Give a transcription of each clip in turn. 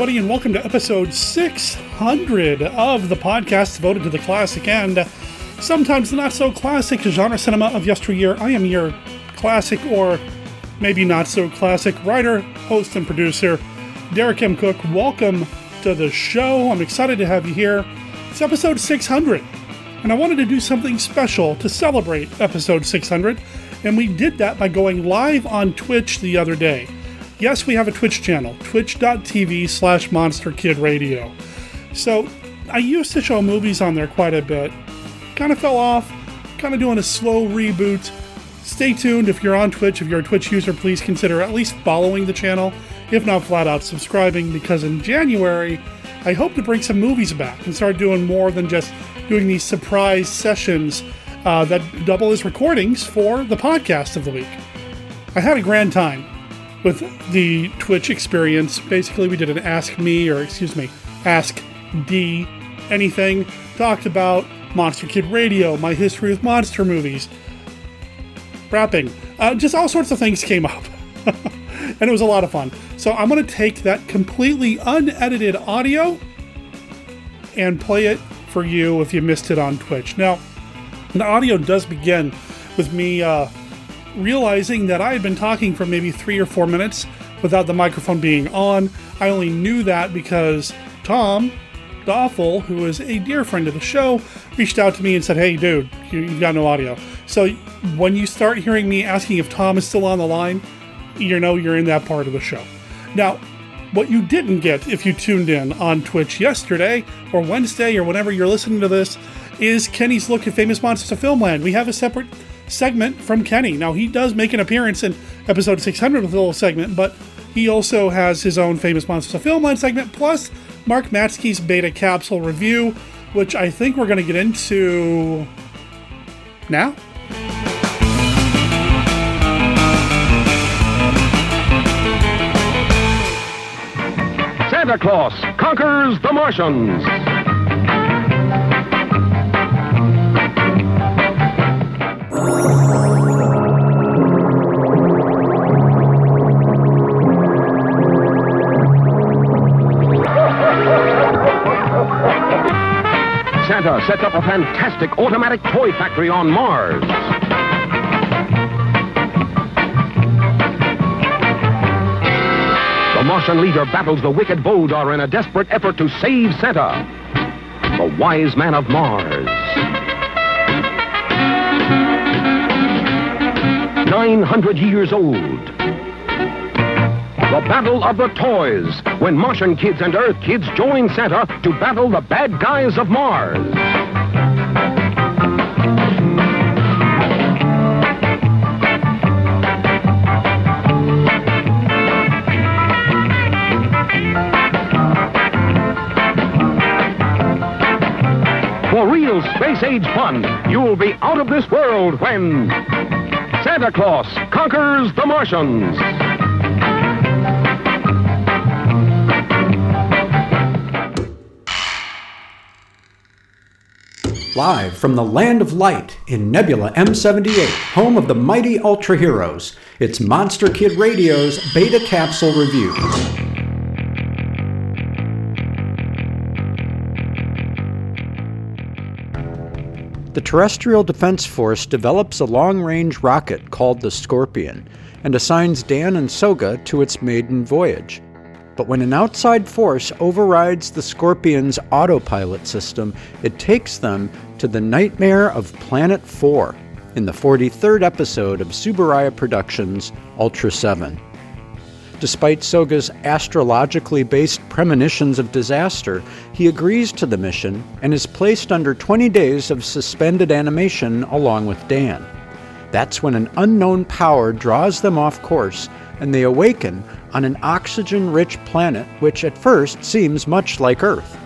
everybody, and welcome to episode 600 of the podcast devoted to the classic and sometimes not so classic genre cinema of yesteryear. I am your classic or maybe not so classic writer, host, and producer, Derek M. Cook. Welcome to the show. I'm excited to have you here. It's episode 600, and I wanted to do something special to celebrate episode 600, and we did that by going live on Twitch the other day. Yes, we have a Twitch channel, twitch.tv slash monsterkidradio. So I used to show movies on there quite a bit. Kind of fell off, kind of doing a slow reboot. Stay tuned if you're on Twitch. If you're a Twitch user, please consider at least following the channel, if not flat out subscribing, because in January, I hope to bring some movies back and start doing more than just doing these surprise sessions uh, that double as recordings for the podcast of the week. I had a grand time with the Twitch experience. Basically, we did an Ask Me, or excuse me, Ask D anything. Talked about Monster Kid Radio, my history with monster movies, rapping, uh, just all sorts of things came up. and it was a lot of fun. So I'm going to take that completely unedited audio and play it for you if you missed it on Twitch. Now, the audio does begin with me uh, realizing that I had been talking for maybe three or four minutes without the microphone being on. I only knew that because Tom Doffel, who is a dear friend of the show, reached out to me and said, Hey, dude, you, have got no audio. So when you start hearing me asking if Tom is still on the line, you know you're in that part of the show. Now, what you didn't get if you tuned in on Twitch yesterday or Wednesday or whenever you're listening to this is Kenny's look at famous monsters of Filmland. We have a separate segment from Kenny. Now, he does make an appearance in episode 600 with a little segment, but he also has his own famous Monsters of line segment, plus Mark Matsky's beta capsule review, which I think we're going to get into now. Santa Claus conquers the Martians. Sets up a fantastic automatic toy factory on Mars. The Martian leader battles the wicked Voldar in a desperate effort to save Santa, the wise man of Mars. 900 years old. The Battle of the Toys, when Martian kids and Earth kids join Santa to battle the bad guys of Mars. For real space age fun, you'll be out of this world when Santa Claus conquers the Martians. Live from the land of light in Nebula M78, home of the mighty Ultra Heroes, it's Monster Kid Radio's Beta Capsule Review. The Terrestrial Defense Force develops a long range rocket called the Scorpion and assigns Dan and Soga to its maiden voyage. But when an outside force overrides the Scorpion's autopilot system, it takes them to the nightmare of Planet 4 in the 43rd episode of Tsuburaya Productions' Ultra 7. Despite Soga's astrologically based premonitions of disaster, he agrees to the mission and is placed under 20 days of suspended animation along with Dan. That's when an unknown power draws them off course and they awaken on an oxygen rich planet which at first seems much like Earth.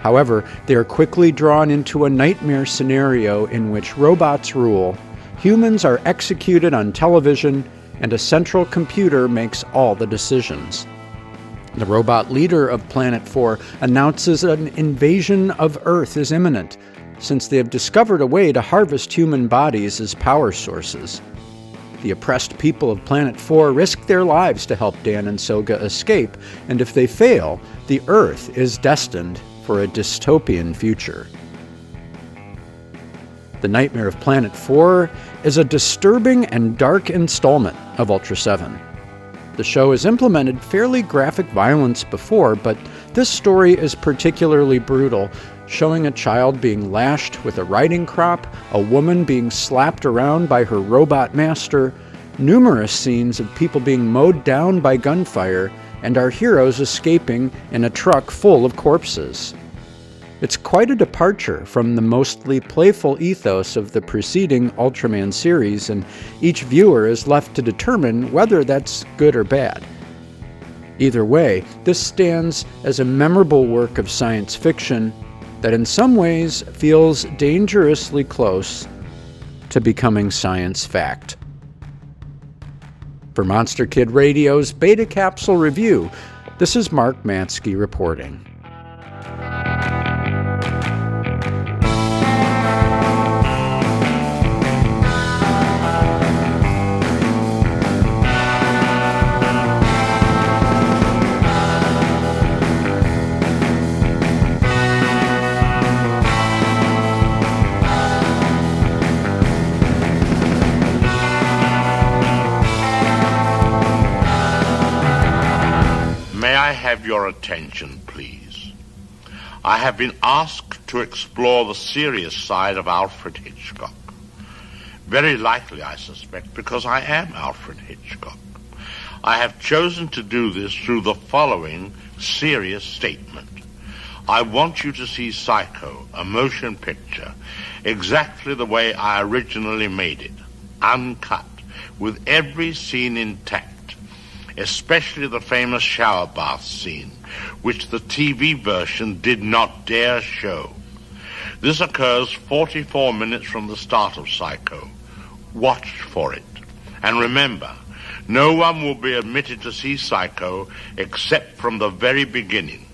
However, they are quickly drawn into a nightmare scenario in which robots rule, humans are executed on television, and a central computer makes all the decisions. The robot leader of Planet 4 announces an invasion of Earth is imminent, since they have discovered a way to harvest human bodies as power sources. The oppressed people of Planet 4 risk their lives to help Dan and Soga escape, and if they fail, the Earth is destined for a dystopian future. The Nightmare of Planet 4 is a disturbing and dark installment of Ultra 7. The show has implemented fairly graphic violence before, but this story is particularly brutal, showing a child being lashed with a riding crop, a woman being slapped around by her robot master, numerous scenes of people being mowed down by gunfire, and our heroes escaping in a truck full of corpses. It's quite a departure from the mostly playful ethos of the preceding Ultraman series, and each viewer is left to determine whether that's good or bad. Either way, this stands as a memorable work of science fiction that in some ways feels dangerously close to becoming science fact. For Monster Kid Radio's Beta Capsule Review, this is Mark Mansky reporting. Your attention, please? I have been asked to explore the serious side of Alfred Hitchcock. Very likely, I suspect, because I am Alfred Hitchcock. I have chosen to do this through the following serious statement. I want you to see Psycho, a motion picture, exactly the way I originally made it, uncut, with every scene intact especially the famous shower bath scene, which the TV version did not dare show. This occurs 44 minutes from the start of Psycho. Watch for it. And remember, no one will be admitted to see Psycho except from the very beginning.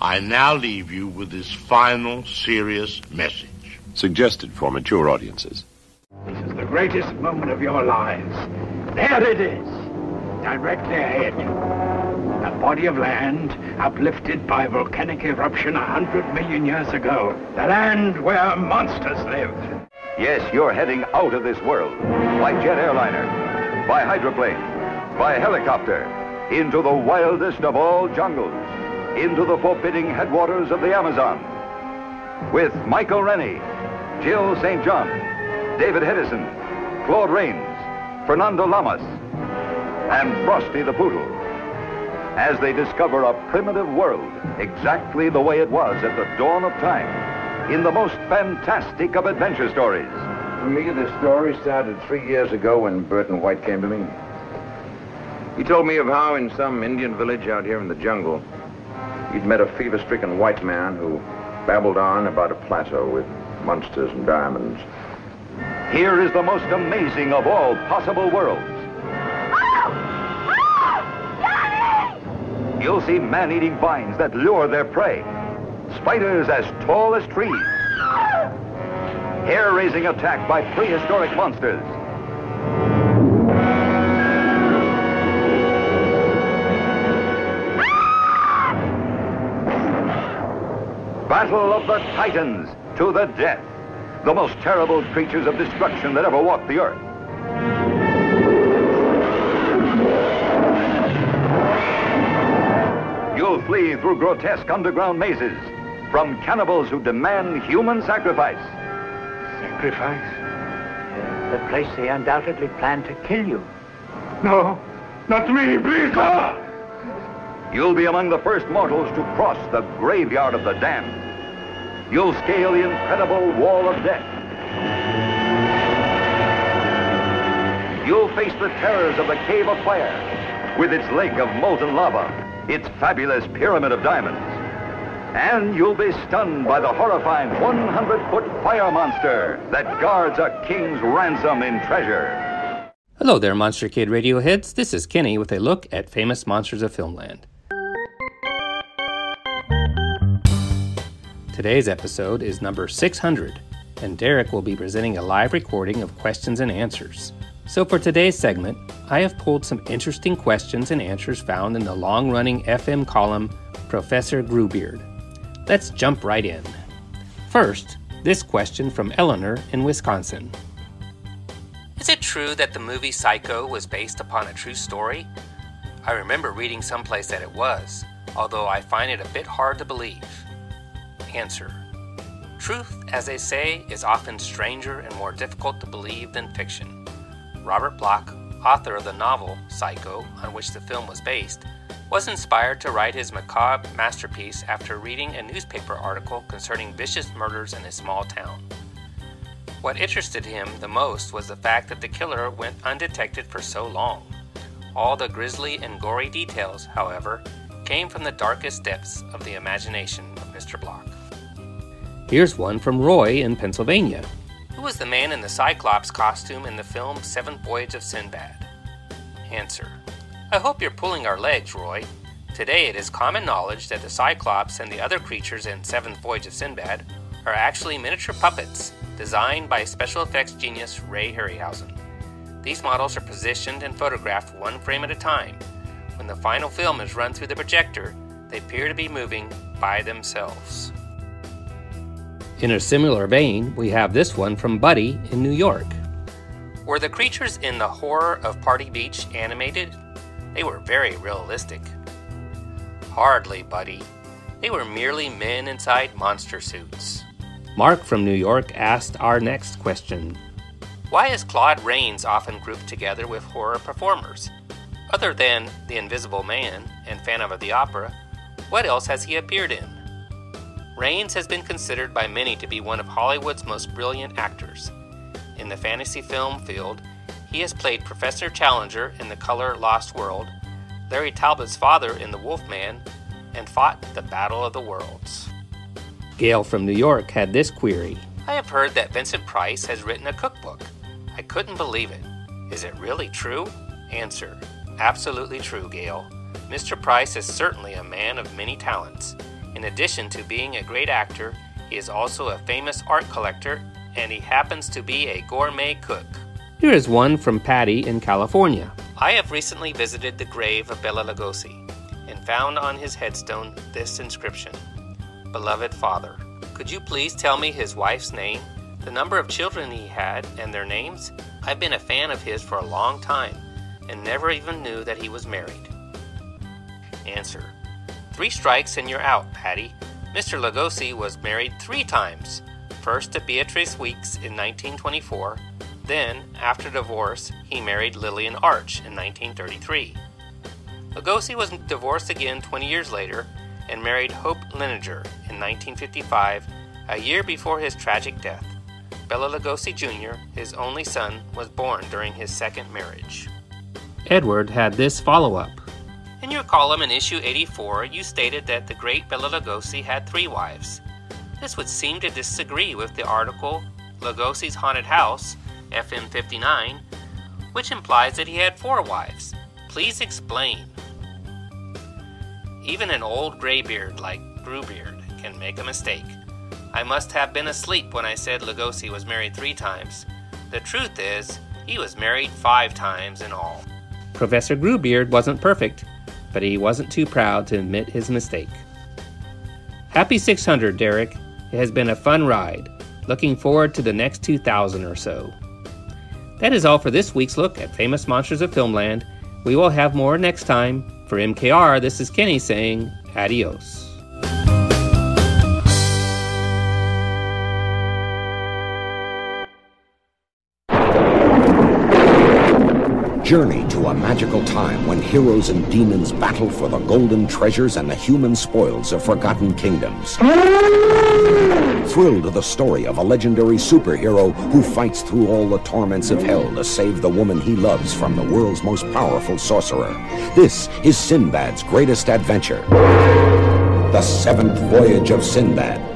I now leave you with this final serious message. Suggested for mature audiences. This is the greatest moment of your lives. There it is, directly ahead. A body of land uplifted by volcanic eruption a hundred million years ago. The land where monsters live. Yes, you're heading out of this world. By jet airliner, by hydroplane, by helicopter, into the wildest of all jungles, into the forbidding headwaters of the Amazon. With Michael Rennie, Jill St. John, David Hedison, Claude Rains, Fernando Lamas, and Frosty the Poodle. As they discover a primitive world exactly the way it was at the dawn of time, in the most fantastic of adventure stories. For me, the story started three years ago when Burton White came to me. He told me of how in some Indian village out here in the jungle, he'd met a fever-stricken white man who babbled on about a plateau with monsters and diamonds. Here is the most amazing of all possible worlds. You'll see man-eating vines that lure their prey. Spiders as tall as trees. Hair-raising attack by prehistoric monsters. Battle of the Titans to the death. The most terrible creatures of destruction that ever walked the earth. You'll flee through grotesque underground mazes from cannibals who demand human sacrifice. Sacrifice? The place they undoubtedly plan to kill you. No, not me, please, no! You'll be among the first mortals to cross the graveyard of the damned. You'll scale the incredible wall of death. You'll face the terrors of the Cave of Fire with its lake of molten lava, its fabulous pyramid of diamonds. And you'll be stunned by the horrifying 100-foot fire monster that guards a king's ransom in treasure. Hello there, Monster Kid Radio heads. This is Kenny with a look at famous monsters of filmland. Today's episode is number 600, and Derek will be presenting a live recording of questions and answers. So, for today's segment, I have pulled some interesting questions and answers found in the long running FM column Professor Grewbeard. Let's jump right in. First, this question from Eleanor in Wisconsin Is it true that the movie Psycho was based upon a true story? I remember reading someplace that it was, although I find it a bit hard to believe. Answer Truth, as they say, is often stranger and more difficult to believe than fiction. Robert Bloch, author of the novel Psycho, on which the film was based, was inspired to write his macabre masterpiece after reading a newspaper article concerning vicious murders in a small town. What interested him the most was the fact that the killer went undetected for so long. All the grisly and gory details, however, came from the darkest depths of the imagination of Mr. Bloch. Here's one from Roy in Pennsylvania. Who was the man in the Cyclops costume in the film Seventh Voyage of Sinbad? Answer. I hope you're pulling our legs, Roy. Today it is common knowledge that the Cyclops and the other creatures in Seventh Voyage of Sinbad are actually miniature puppets designed by special effects genius Ray Harryhausen. These models are positioned and photographed one frame at a time. When the final film is run through the projector, they appear to be moving by themselves. In a similar vein, we have this one from Buddy in New York. Were the creatures in the horror of Party Beach animated? They were very realistic. Hardly, Buddy. They were merely men inside monster suits. Mark from New York asked our next question Why is Claude Rains often grouped together with horror performers? Other than The Invisible Man and Phantom of the Opera, what else has he appeared in? Rains has been considered by many to be one of Hollywood's most brilliant actors. In the fantasy film field, he has played Professor Challenger in The Color Lost World, Larry Talbot's father in The Wolfman, and fought the Battle of the Worlds. Gail from New York had this query I have heard that Vincent Price has written a cookbook. I couldn't believe it. Is it really true? Answer Absolutely true, Gail. Mr. Price is certainly a man of many talents. In addition to being a great actor, he is also a famous art collector and he happens to be a gourmet cook. Here is one from Patty in California. I have recently visited the grave of Bela Lugosi and found on his headstone this inscription Beloved Father. Could you please tell me his wife's name, the number of children he had, and their names? I've been a fan of his for a long time and never even knew that he was married. Answer Three strikes and you're out, Patty. Mr. Lugosi was married three times. First to Beatrice Weeks in 1924, then, after divorce, he married Lillian Arch in 1933. Lugosi was divorced again 20 years later and married Hope Lininger in 1955, a year before his tragic death. Bela Lugosi Jr., his only son, was born during his second marriage. Edward had this follow up. In your column in issue 84, you stated that the great Bela Lugosi had three wives. This would seem to disagree with the article Lugosi's Haunted House, FM 59, which implies that he had four wives. Please explain. Even an old graybeard like Grewbeard can make a mistake. I must have been asleep when I said Lugosi was married three times. The truth is, he was married five times in all. Professor Grewbeard wasn't perfect, but he wasn't too proud to admit his mistake. Happy 600, Derek. It has been a fun ride. Looking forward to the next 2,000 or so. That is all for this week's look at famous monsters of Filmland. We will have more next time. For MKR, this is Kenny saying adios. Journey to a magical time when heroes and demons battle for the golden treasures and the human spoils of forgotten kingdoms. Thrilled to the story of a legendary superhero who fights through all the torments of hell to save the woman he loves from the world's most powerful sorcerer. This is Sinbad's greatest adventure. The Seventh Voyage of Sinbad.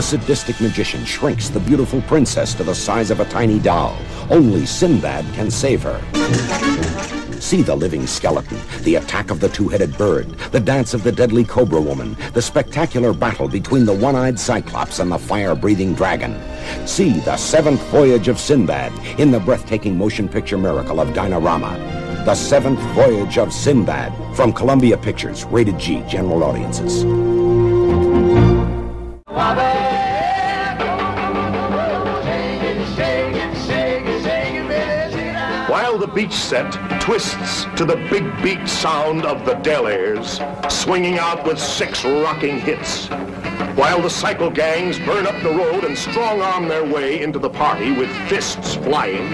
The sadistic magician shrinks the beautiful princess to the size of a tiny doll. Only Sinbad can save her. See the living skeleton, the attack of the two-headed bird, the dance of the deadly Cobra Woman, the spectacular battle between the one-eyed Cyclops and the fire-breathing dragon. See the seventh voyage of Sinbad in the breathtaking motion picture miracle of Dinarama. The Seventh Voyage of Sinbad from Columbia Pictures, rated G, general audiences. Beach set twists to the big beat sound of the Del-Aires, swinging out with six rocking hits. While the cycle gangs burn up the road and strong arm their way into the party with fists flying.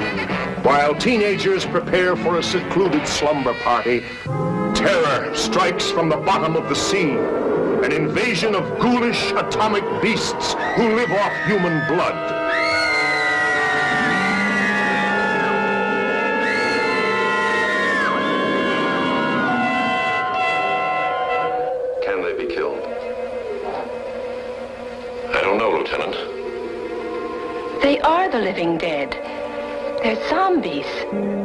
While teenagers prepare for a secluded slumber party, terror strikes from the bottom of the sea. An invasion of ghoulish atomic beasts who live off human blood. The living dead. They're zombies.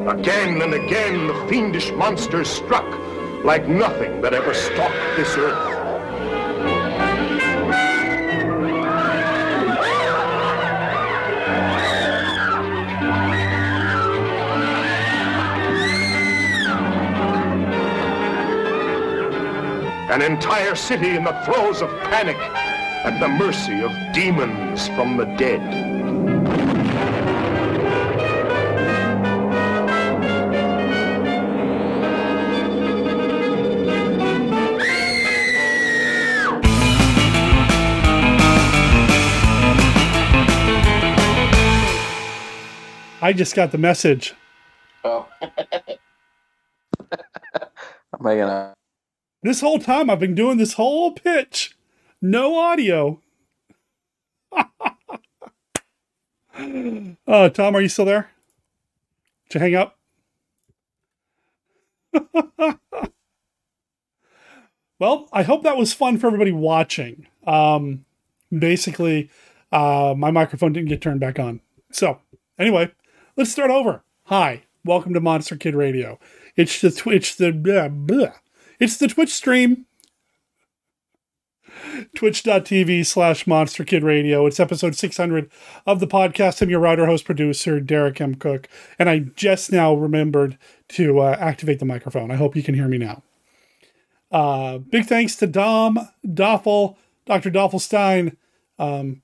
Again and again, the fiendish monsters struck like nothing that ever stalked this earth. An entire city in the throes of panic at the mercy of demons from the dead. I just got the message. Oh. I'm making a. This whole time I've been doing this whole pitch. No audio. uh, Tom, are you still there? Did you hang up? well, I hope that was fun for everybody watching. Um, basically, uh, my microphone didn't get turned back on. So, anyway, let's start over. Hi, welcome to Monster Kid Radio. It's the Twitch, the it's the Twitch stream. Twitch.tv slash Monster Kid Radio. It's episode 600 of the podcast. I'm your writer, host, producer, Derek M. Cook. And I just now remembered to uh, activate the microphone. I hope you can hear me now. Uh, big thanks to Dom, Doffel, Dr. Doffelstein. Um,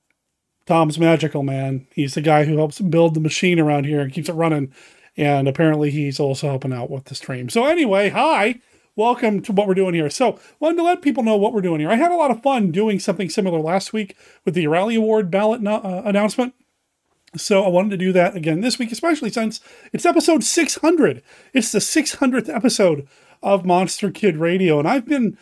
Tom's magical, man. He's the guy who helps build the machine around here and keeps it running. And apparently he's also helping out with the stream. So anyway, hi welcome to what we're doing here. So, wanted to let people know what we're doing here. I had a lot of fun doing something similar last week with the Rally Award ballot no- uh, announcement. So, I wanted to do that again this week, especially since it's episode 600. It's the 600th episode of Monster Kid Radio, and I've been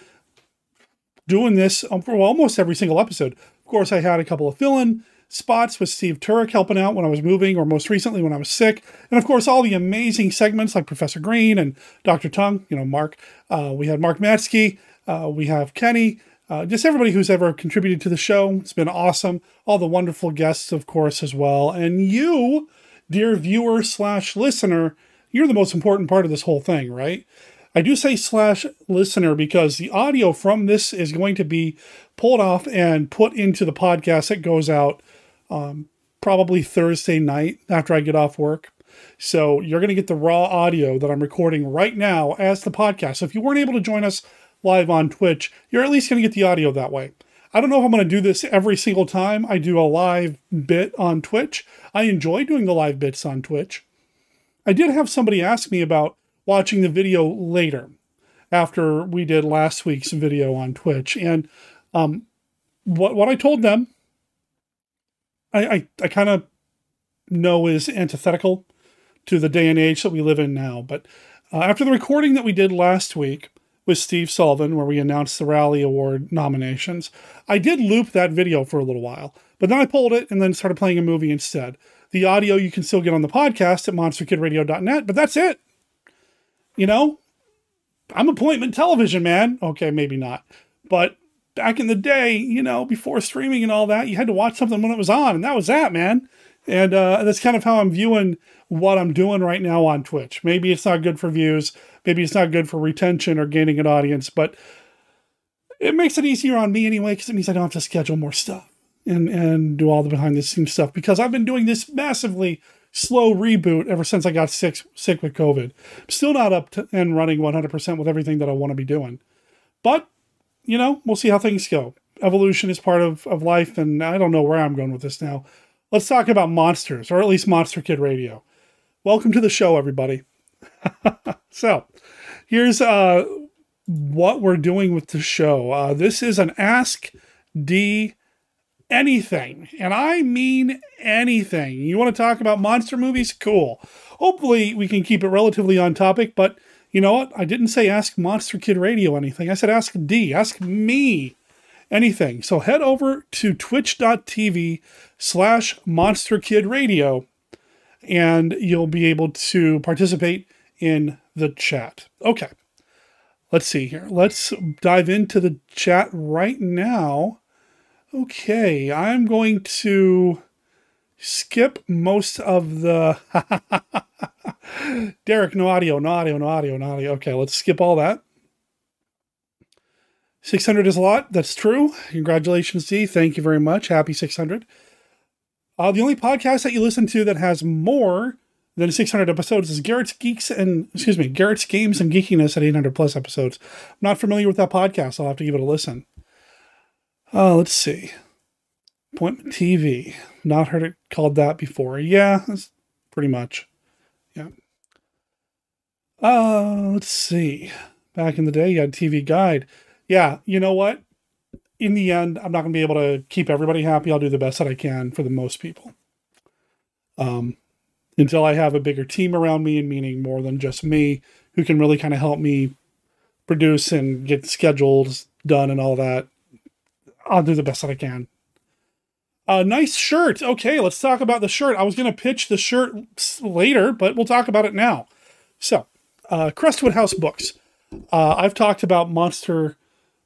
doing this for almost every single episode. Of course, I had a couple of fill in spots with Steve Turek helping out when I was moving, or most recently when I was sick. And of course, all the amazing segments like Professor Green and Dr. Tongue, you know, Mark. Uh, we had Mark Matsky. Uh, we have Kenny. Uh, just everybody who's ever contributed to the show. It's been awesome. All the wonderful guests, of course, as well. And you, dear viewer slash listener, you're the most important part of this whole thing, right? I do say slash listener because the audio from this is going to be pulled off and put into the podcast that goes out um, probably Thursday night after I get off work. So you're going to get the raw audio that I'm recording right now as the podcast. So if you weren't able to join us live on Twitch, you're at least going to get the audio that way. I don't know if I'm going to do this every single time I do a live bit on Twitch. I enjoy doing the live bits on Twitch. I did have somebody ask me about watching the video later after we did last week's video on Twitch. And um, what, what I told them I, I, I kind of know is antithetical to the day and age that we live in now. But uh, after the recording that we did last week with Steve Sullivan, where we announced the Rally Award nominations, I did loop that video for a little while, but then I pulled it and then started playing a movie instead. The audio you can still get on the podcast at monsterkidradio.net, but that's it. You know, I'm appointment television, man. Okay, maybe not. But back in the day, you know, before streaming and all that, you had to watch something when it was on, and that was that, man. And uh, that's kind of how I'm viewing what I'm doing right now on Twitch. Maybe it's not good for views, maybe it's not good for retention or gaining an audience, but it makes it easier on me anyway because it means I don't have to schedule more stuff and and do all the behind the scenes stuff because I've been doing this massively slow reboot ever since I got sick sick with COVID. Still not up and running 100% with everything that I want to be doing. But, you know, we'll see how things go. Evolution is part of, of life, and I don't know where I'm going with this now. Let's talk about monsters, or at least Monster Kid Radio. Welcome to the show, everybody. so, here's uh, what we're doing with the show. Uh, this is an Ask D anything, and I mean anything. You want to talk about monster movies? Cool. Hopefully, we can keep it relatively on topic, but you know what? I didn't say ask Monster Kid Radio anything. I said ask D, ask me anything. So head over to twitch.tv slash Monster Kid Radio and you'll be able to participate in the chat. Okay. Let's see here. Let's dive into the chat right now. Okay, I'm going to skip most of the. Derek, no audio, no audio, no audio, no audio. Okay, let's skip all that. 600 is a lot. That's true. Congratulations, D. Thank you very much. Happy 600. Uh, the only podcast that you listen to that has more than 600 episodes is Garrett's Geeks and, excuse me, Garrett's Games and Geekiness at 800 plus episodes. I'm not familiar with that podcast. I'll have to give it a listen. Uh, let's see. Appointment TV. Not heard it called that before. Yeah, that's pretty much. Yeah. Uh, let's see. Back in the day, you had TV Guide. Yeah, you know what? In the end, I'm not going to be able to keep everybody happy. I'll do the best that I can for the most people. Um, until I have a bigger team around me, and meaning more than just me, who can really kind of help me produce and get schedules done and all that. I'll do the best that I can. A nice shirt. Okay, let's talk about the shirt. I was going to pitch the shirt later, but we'll talk about it now. So, uh, Crestwood House Books. Uh, I've talked about monster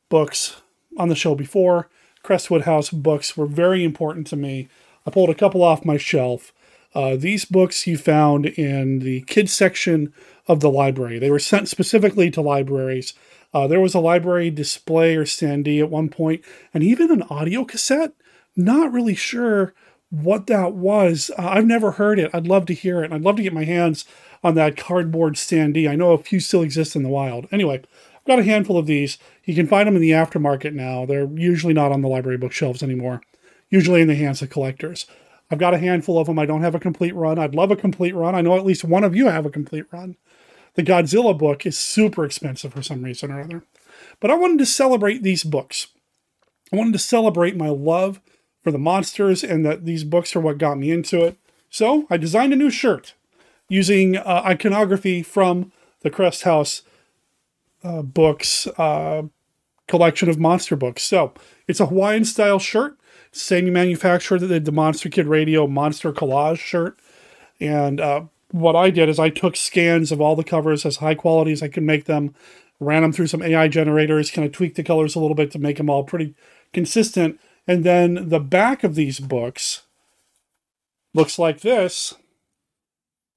books on the show before. Crestwood House books were very important to me. I pulled a couple off my shelf. Uh, these books you found in the kids section of the library. They were sent specifically to libraries. Uh, there was a library display or standee at one point, and even an audio cassette. Not really sure what that was. Uh, I've never heard it. I'd love to hear it. I'd love to get my hands on that cardboard standee. I know a few still exist in the wild. Anyway, I've got a handful of these. You can find them in the aftermarket now. They're usually not on the library bookshelves anymore, usually in the hands of collectors. I've got a handful of them. I don't have a complete run. I'd love a complete run. I know at least one of you have a complete run. The Godzilla book is super expensive for some reason or other. But I wanted to celebrate these books. I wanted to celebrate my love for the monsters and that these books are what got me into it. So I designed a new shirt using uh, iconography from the Crest House uh, books uh, collection of monster books. So it's a Hawaiian style shirt, same manufacturer that did the Monster Kid Radio Monster Collage shirt. And uh, what I did is I took scans of all the covers as high quality as I could make them, ran them through some AI generators, kind of tweaked the colors a little bit to make them all pretty consistent. And then the back of these books looks like this.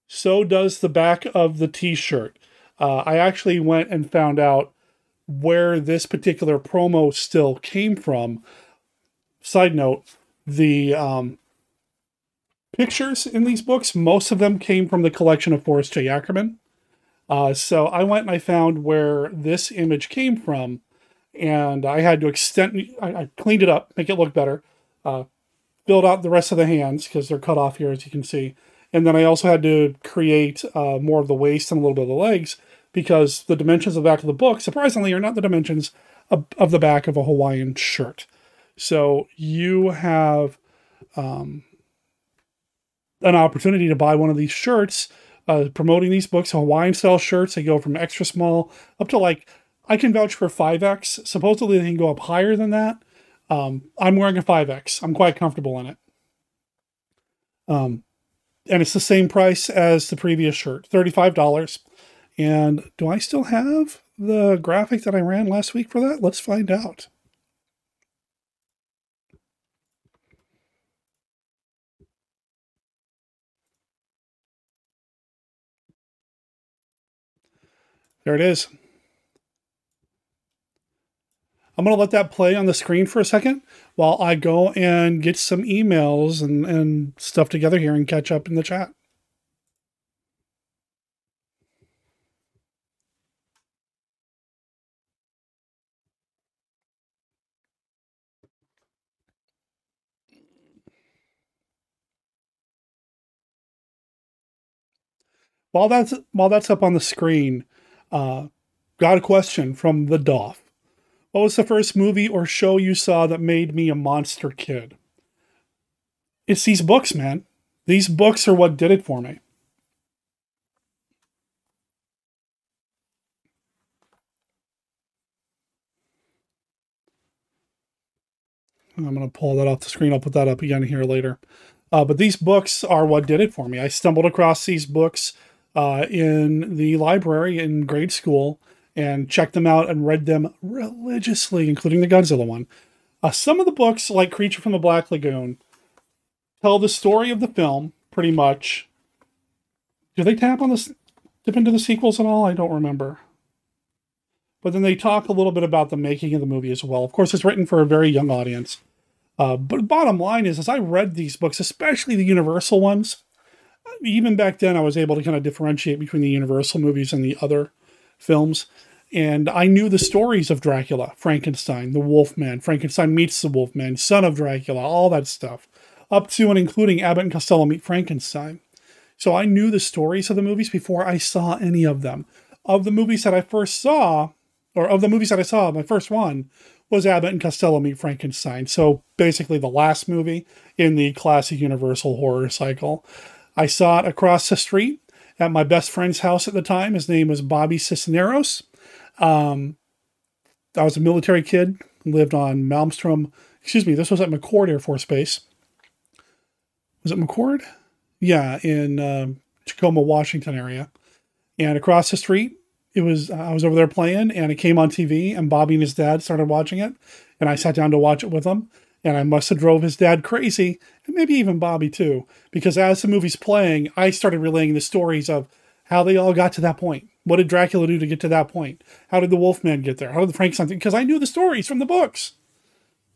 So does the back of the t shirt. Uh, I actually went and found out where this particular promo still came from. Side note, the um, pictures in these books, most of them came from the collection of Forrest J. Ackerman. Uh, so I went and I found where this image came from, and I had to extend, I, I cleaned it up, make it look better, uh, filled out the rest of the hands because they're cut off here, as you can see. And then I also had to create uh, more of the waist and a little bit of the legs because the dimensions of the back of the book, surprisingly, are not the dimensions of, of the back of a Hawaiian shirt. So you have um, an opportunity to buy one of these shirts, uh, promoting these books, Hawaiian style shirts. They go from extra small up to like, I can vouch for 5X. Supposedly they can go up higher than that. Um, I'm wearing a 5X. I'm quite comfortable in it. Um, and it's the same price as the previous shirt, $35. And do I still have the graphic that I ran last week for that? Let's find out. There it is. I'm going to let that play on the screen for a second while I go and get some emails and, and stuff together here and catch up in the chat. While that's while that's up on the screen, uh, got a question from the Doff. What was the first movie or show you saw that made me a monster kid? It's these books, man. These books are what did it for me. I'm going to pull that off the screen. I'll put that up again here later. Uh, but these books are what did it for me. I stumbled across these books uh, in the library in grade school and checked them out and read them religiously, including the Godzilla one. Uh, some of the books, like Creature from the Black Lagoon, tell the story of the film pretty much. Do they tap on this, dip into the sequels at all? I don't remember. But then they talk a little bit about the making of the movie as well. Of course, it's written for a very young audience. Uh, but bottom line is, as I read these books, especially the Universal ones, even back then, I was able to kind of differentiate between the Universal movies and the other films. And I knew the stories of Dracula, Frankenstein, the Wolfman, Frankenstein meets the Wolfman, Son of Dracula, all that stuff, up to and including Abbott and Costello meet Frankenstein. So I knew the stories of the movies before I saw any of them. Of the movies that I first saw, or of the movies that I saw, my first one was Abbott and Costello meet Frankenstein. So basically, the last movie in the classic Universal horror cycle. I saw it across the street at my best friend's house at the time. His name was Bobby Cisneros. Um, I was a military kid, lived on Malmstrom. Excuse me, this was at McChord Air Force Base. Was it McChord? Yeah, in uh, Tacoma, Washington area. And across the street, it was I was over there playing, and it came on TV, and Bobby and his dad started watching it, and I sat down to watch it with them and I must have drove his dad crazy, and maybe even Bobby too, because as the movie's playing, I started relaying the stories of how they all got to that point. What did Dracula do to get to that point? How did the Wolfman get there? How did the Frankenstein? Because I knew the stories from the books.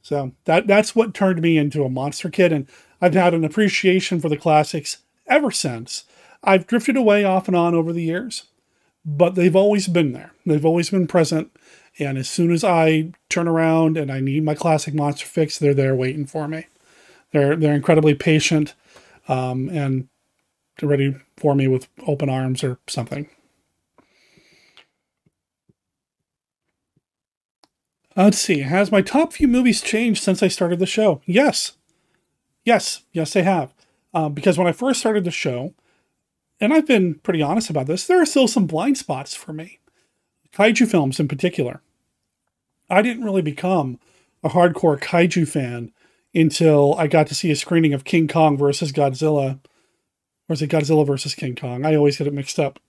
So that that's what turned me into a monster kid, and I've had an appreciation for the classics ever since. I've drifted away off and on over the years, but they've always been there. They've always been present, and as soon as I turn around and I need my classic monster fix, they're there waiting for me. They're they're incredibly patient um, and ready for me with open arms or something. Let's see. Has my top few movies changed since I started the show? Yes. Yes. Yes, they have. Um, because when I first started the show, and I've been pretty honest about this, there are still some blind spots for me. Kaiju films in particular. I didn't really become a hardcore kaiju fan until I got to see a screening of King Kong versus Godzilla. Or is it Godzilla versus King Kong? I always get it mixed up.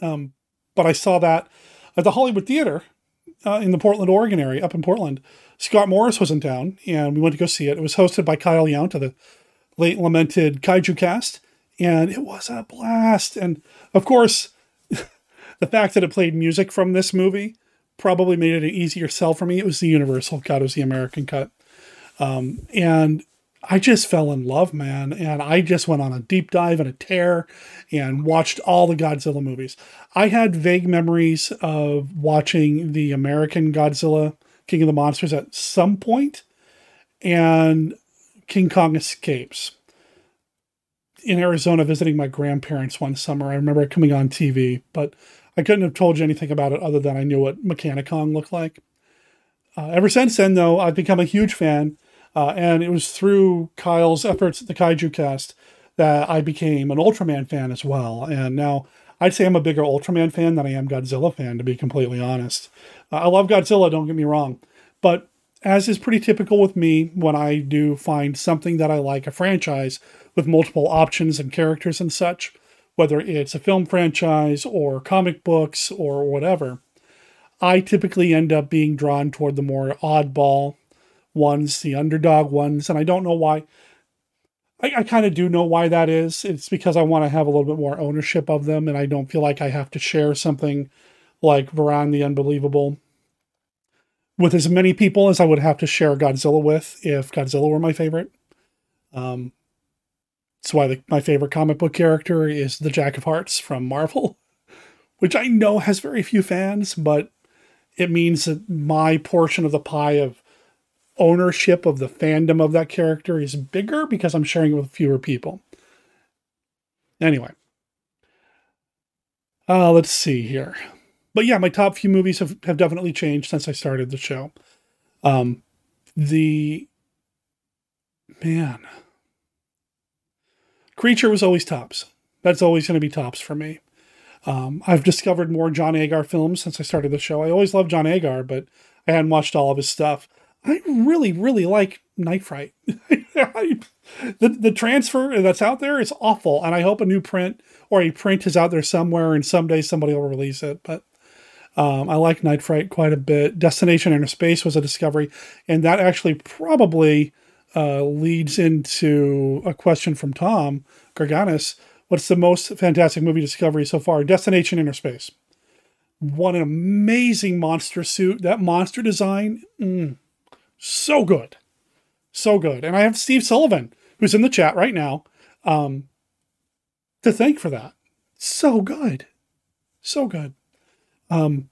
Um, but I saw that at the Hollywood Theater uh, in the Portland, Oregon area, up in Portland. Scott Morris was in town, and we went to go see it. It was hosted by Kyle Yount, of the late lamented Kaiju cast, and it was a blast. And of course, the fact that it played music from this movie probably made it an easier sell for me. It was the Universal cut, it was the American cut. Um, and I just fell in love, man. And I just went on a deep dive and a tear and watched all the Godzilla movies. I had vague memories of watching the American Godzilla, King of the Monsters, at some point, and King Kong Escapes. In Arizona, visiting my grandparents one summer. I remember it coming on TV, but I couldn't have told you anything about it other than I knew what Mechani-Kong looked like. Uh, ever since then, though, I've become a huge fan, uh, and it was through Kyle's efforts at the Kaiju Cast that I became an Ultraman fan as well. And now I'd say I'm a bigger Ultraman fan than I am Godzilla fan, to be completely honest. Uh, I love Godzilla, don't get me wrong, but as is pretty typical with me, when I do find something that I like, a franchise with multiple options and characters and such, whether it's a film franchise or comic books or whatever, I typically end up being drawn toward the more oddball ones, the underdog ones, and I don't know why. I, I kind of do know why that is. It's because I want to have a little bit more ownership of them, and I don't feel like I have to share something like Varan the Unbelievable with as many people as I would have to share Godzilla with if Godzilla were my favorite. Um, that's why the, my favorite comic book character is the Jack of Hearts from Marvel, which I know has very few fans, but it means that my portion of the pie of ownership of the fandom of that character is bigger because I'm sharing it with fewer people. Anyway, uh, let's see here. But yeah, my top few movies have, have definitely changed since I started the show. Um, the man, Creature was always tops. That's always going to be tops for me. Um, I've discovered more John Agar films since I started the show. I always loved John Agar, but I hadn't watched all of his stuff. I really, really like Night Fright. the the transfer that's out there is awful, and I hope a new print or a print is out there somewhere, and someday somebody will release it. But um, I like Night Fright quite a bit. Destination Inner Space was a discovery, and that actually probably uh, leads into a question from Tom Garganis. What's the most fantastic movie discovery so far? Destination Inner Space. What an amazing monster suit. That monster design, mm, so good. So good. And I have Steve Sullivan, who's in the chat right now, um, to thank for that. So good. So good. Um,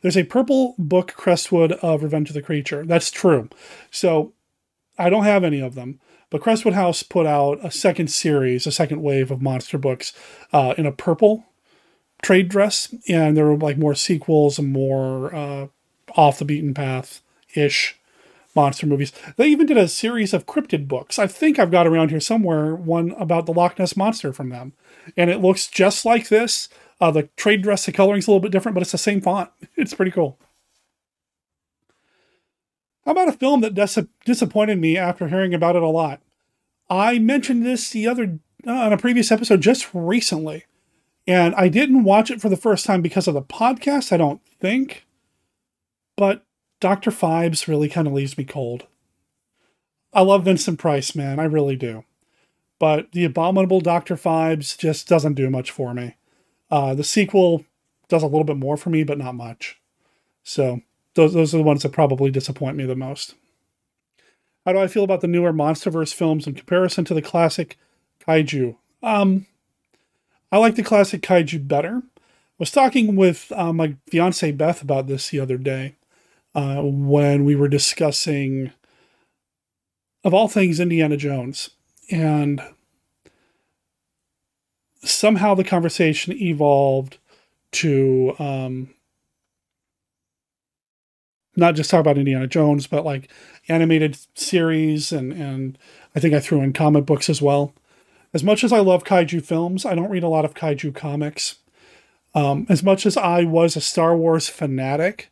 there's a purple book Crestwood of Revenge of the Creature. That's true. So I don't have any of them, but Crestwood House put out a second series, a second wave of monster books uh, in a purple trade dress, and there were like more sequels and more uh, off the beaten path ish monster movies. They even did a series of cryptid books. I think I've got around here somewhere one about the Loch Ness monster from them, and it looks just like this. Uh, the trade dress, the coloring's a little bit different, but it's the same font. It's pretty cool. How about a film that dis- disappointed me after hearing about it a lot? I mentioned this the other uh, on a previous episode just recently, and I didn't watch it for the first time because of the podcast. I don't think, but Doctor Phibes really kind of leaves me cold. I love Vincent Price, man, I really do, but the abominable Doctor Phibes just doesn't do much for me. Uh, the sequel does a little bit more for me, but not much. So those those are the ones that probably disappoint me the most. How do I feel about the newer MonsterVerse films in comparison to the classic kaiju? Um, I like the classic kaiju better. I was talking with uh, my fiance Beth about this the other day uh, when we were discussing, of all things, Indiana Jones, and somehow the conversation evolved to um, not just talk about Indiana Jones, but like animated series and and I think I threw in comic books as well. As much as I love kaiju films, I don't read a lot of kaiju comics. Um, as much as I was a Star Wars fanatic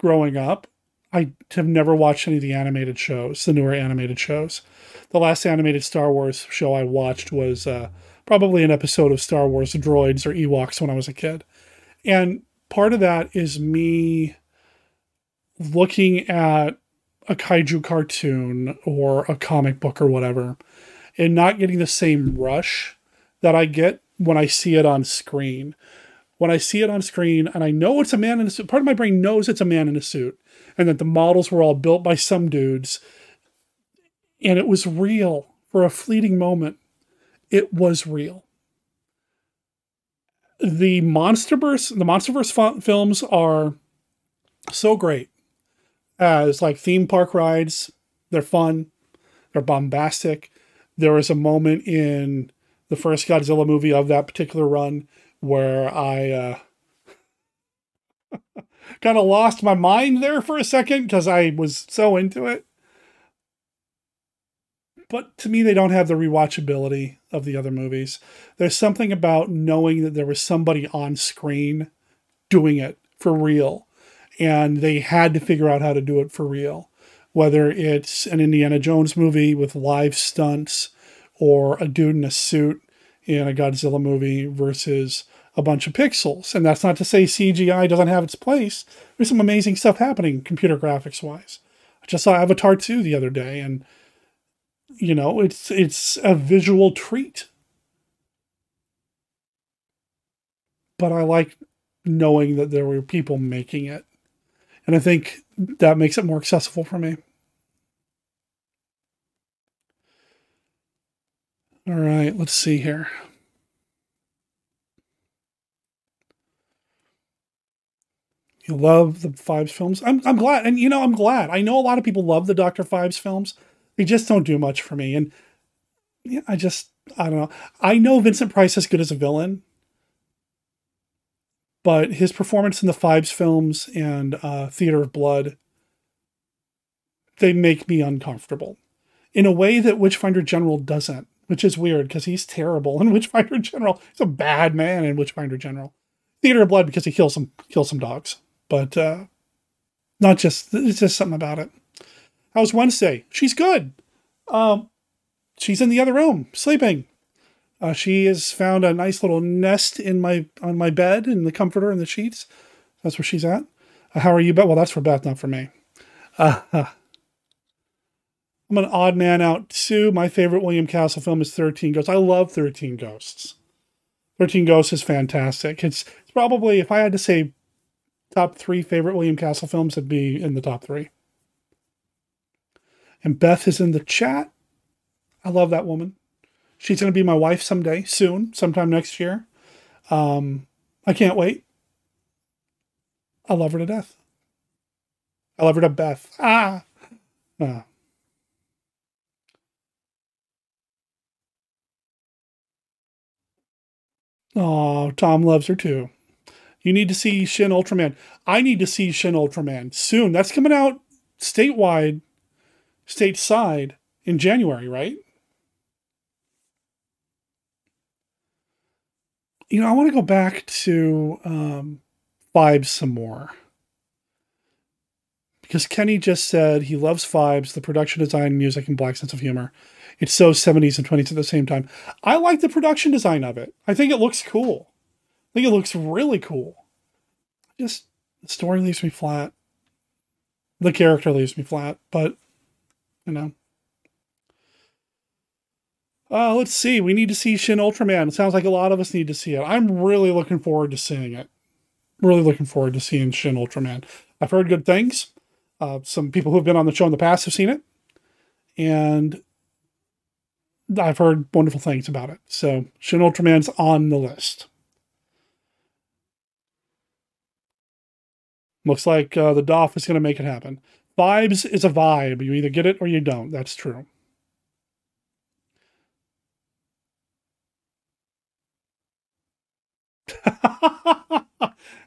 growing up, I have never watched any of the animated shows, the newer animated shows. The last animated Star Wars show I watched was uh, probably an episode of Star Wars Droids or Ewoks when I was a kid. And part of that is me looking at a kaiju cartoon or a comic book or whatever and not getting the same rush that I get when I see it on screen. When I see it on screen and I know it's a man in a suit, part of my brain knows it's a man in a suit and that the models were all built by some dudes and it was real for a fleeting moment. It was real. The MonsterVerse, the MonsterVerse films are so great as like theme park rides. They're fun, they're bombastic. There was a moment in the first Godzilla movie of that particular run where I uh, kind of lost my mind there for a second because I was so into it. But to me, they don't have the rewatchability of the other movies. There's something about knowing that there was somebody on screen doing it for real and they had to figure out how to do it for real. Whether it's an Indiana Jones movie with live stunts or a dude in a suit in a Godzilla movie versus a bunch of pixels. And that's not to say CGI doesn't have its place. There's some amazing stuff happening computer graphics wise. I just saw Avatar 2 the other day and you know, it's it's a visual treat. But I like knowing that there were people making it. And I think that makes it more accessible for me. All right, let's see here. You love the Phibes films. I'm I'm glad, and you know I'm glad. I know a lot of people love the Doctor Phibes films. They just don't do much for me, and yeah, I just I don't know. I know Vincent Price is good as a villain, but his performance in the Phibes films and uh, Theater of Blood they make me uncomfortable in a way that Witchfinder General doesn't, which is weird because he's terrible in Witchfinder General. He's a bad man in Witchfinder General. Theater of Blood because he kills some kills some dogs but uh, not just it's just something about it. How's Wednesday? She's good. Um, she's in the other room sleeping. Uh, she has found a nice little nest in my on my bed in the comforter and the sheets. That's where she's at. Uh, how are you, Beth? Well, that's for Beth, not for me. Uh, I'm an odd man out too. My favorite William Castle film is 13 Ghosts. I love 13 Ghosts. 13 Ghosts is fantastic. It's, it's probably, if I had to say top three favorite William Castle films it'd be in the top three. And Beth is in the chat. I love that woman. She's going to be my wife someday, soon, sometime next year. Um, I can't wait. I love her to death. I love her to Beth. Ah. ah. Oh, Tom loves her too. You need to see Shin Ultraman. I need to see Shin Ultraman soon. That's coming out statewide, stateside in January, right? You know, I want to go back to um, Phibes some more. Because Kenny just said he loves Phibes, the production design, music, and black sense of humor. It's so 70s and 20s at the same time. I like the production design of it. I think it looks cool. I think it looks really cool. Just the story leaves me flat. The character leaves me flat, but you know. Uh, let's see. We need to see Shin Ultraman. It sounds like a lot of us need to see it. I'm really looking forward to seeing it. Really looking forward to seeing Shin Ultraman. I've heard good things. Uh, some people who've been on the show in the past have seen it. And I've heard wonderful things about it. So Shin Ultraman's on the list. Looks like uh, the DOF is going to make it happen. Phibes is a vibe. You either get it or you don't. That's true.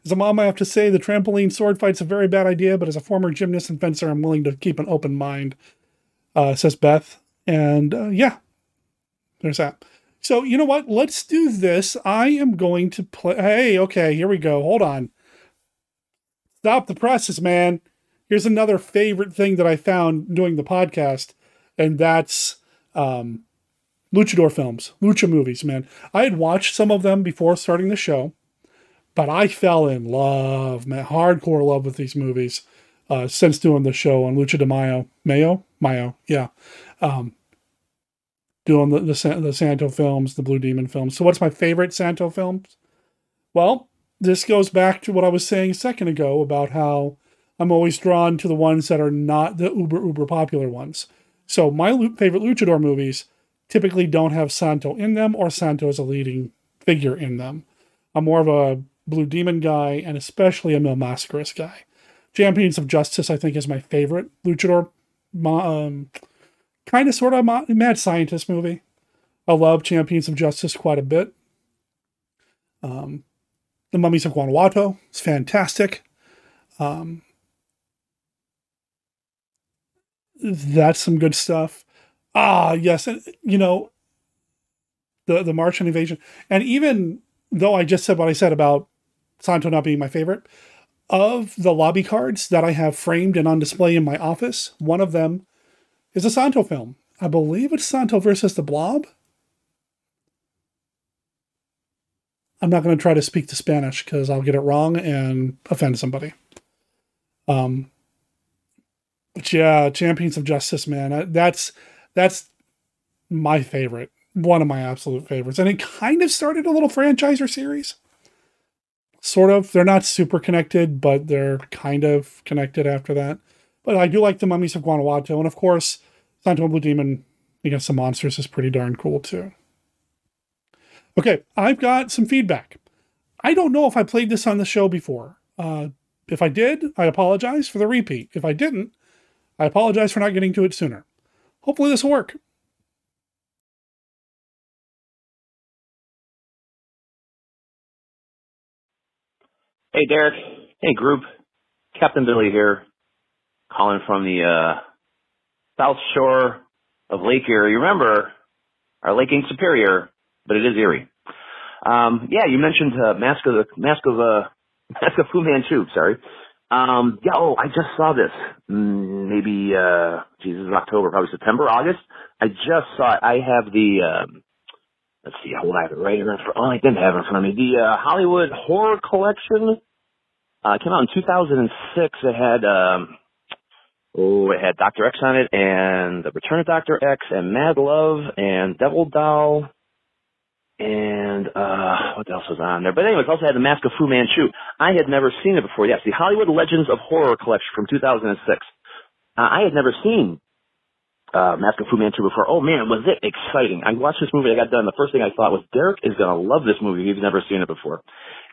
as a mom, I have to say the trampoline sword fight's a very bad idea, but as a former gymnast and fencer, I'm willing to keep an open mind, uh, says Beth. And uh, yeah, there's that. So, you know what? Let's do this. I am going to play. Hey, okay, here we go. Hold on. Stop the presses, man. Here's another favorite thing that I found doing the podcast, and that's um, luchador films, lucha movies, man. I had watched some of them before starting the show, but I fell in love, man, hardcore love with these movies uh, since doing the show on Lucha de Mayo. Mayo? Mayo, yeah. Um, doing the, the, the Santo films, the Blue Demon films. So, what's my favorite Santo films? Well, this goes back to what I was saying a second ago about how I'm always drawn to the ones that are not the uber uber popular ones. So my favorite luchador movies typically don't have Santo in them or Santo as a leading figure in them. I'm more of a Blue Demon guy and especially a Mil Mascaras guy. Champions of Justice, I think, is my favorite luchador, um, kind of sort of mad scientist movie. I love Champions of Justice quite a bit. Um, the Mummies of Guanajuato is fantastic. Um, that's some good stuff. Ah, yes, and you know, the the Martian invasion, and even though I just said what I said about Santo not being my favorite, of the lobby cards that I have framed and on display in my office, one of them is a Santo film. I believe it's Santo versus the Blob. I'm not going to try to speak the Spanish because I'll get it wrong and offend somebody. Um, but yeah, Champions of Justice, man, that's that's my favorite, one of my absolute favorites. And it kind of started a little franchise or series. Sort of. They're not super connected, but they're kind of connected after that. But I do like the Mummies of Guanajuato. And of course, Phantom Blue Demon against the monsters is pretty darn cool too. Okay, I've got some feedback. I don't know if I played this on the show before. Uh, if I did, I apologize for the repeat. If I didn't, I apologize for not getting to it sooner. Hopefully, this will work. Hey, Derek. Hey, group. Captain Billy here, calling from the uh, south shore of Lake Erie. Remember, our Lake ain't Superior, but it is Erie. Um, yeah, you mentioned uh, Mask of the Mask of uh, Mask of Fu Manchu. Sorry. Um, yeah. Oh, I just saw this. Mm, maybe uh, Jesus, October, probably September, August. I just saw it. I have the. Um, let's see. Hold I have it right here. In front. Oh, I didn't have it in front of me. The uh, Hollywood Horror Collection. Uh, came out in 2006. It had. Um, Oh, it had Dr. X on it and The Return of Dr. X and Mad Love and Devil Doll and uh what else was on there? But anyways, also had The Mask of Fu Manchu. I had never seen it before. Yes, the Hollywood Legends of Horror collection from 2006. Uh, I had never seen uh, Mask of Fu Manchu before. Oh man, was it exciting! I watched this movie. I got done. The first thing I thought was Derek is gonna love this movie. He's never seen it before.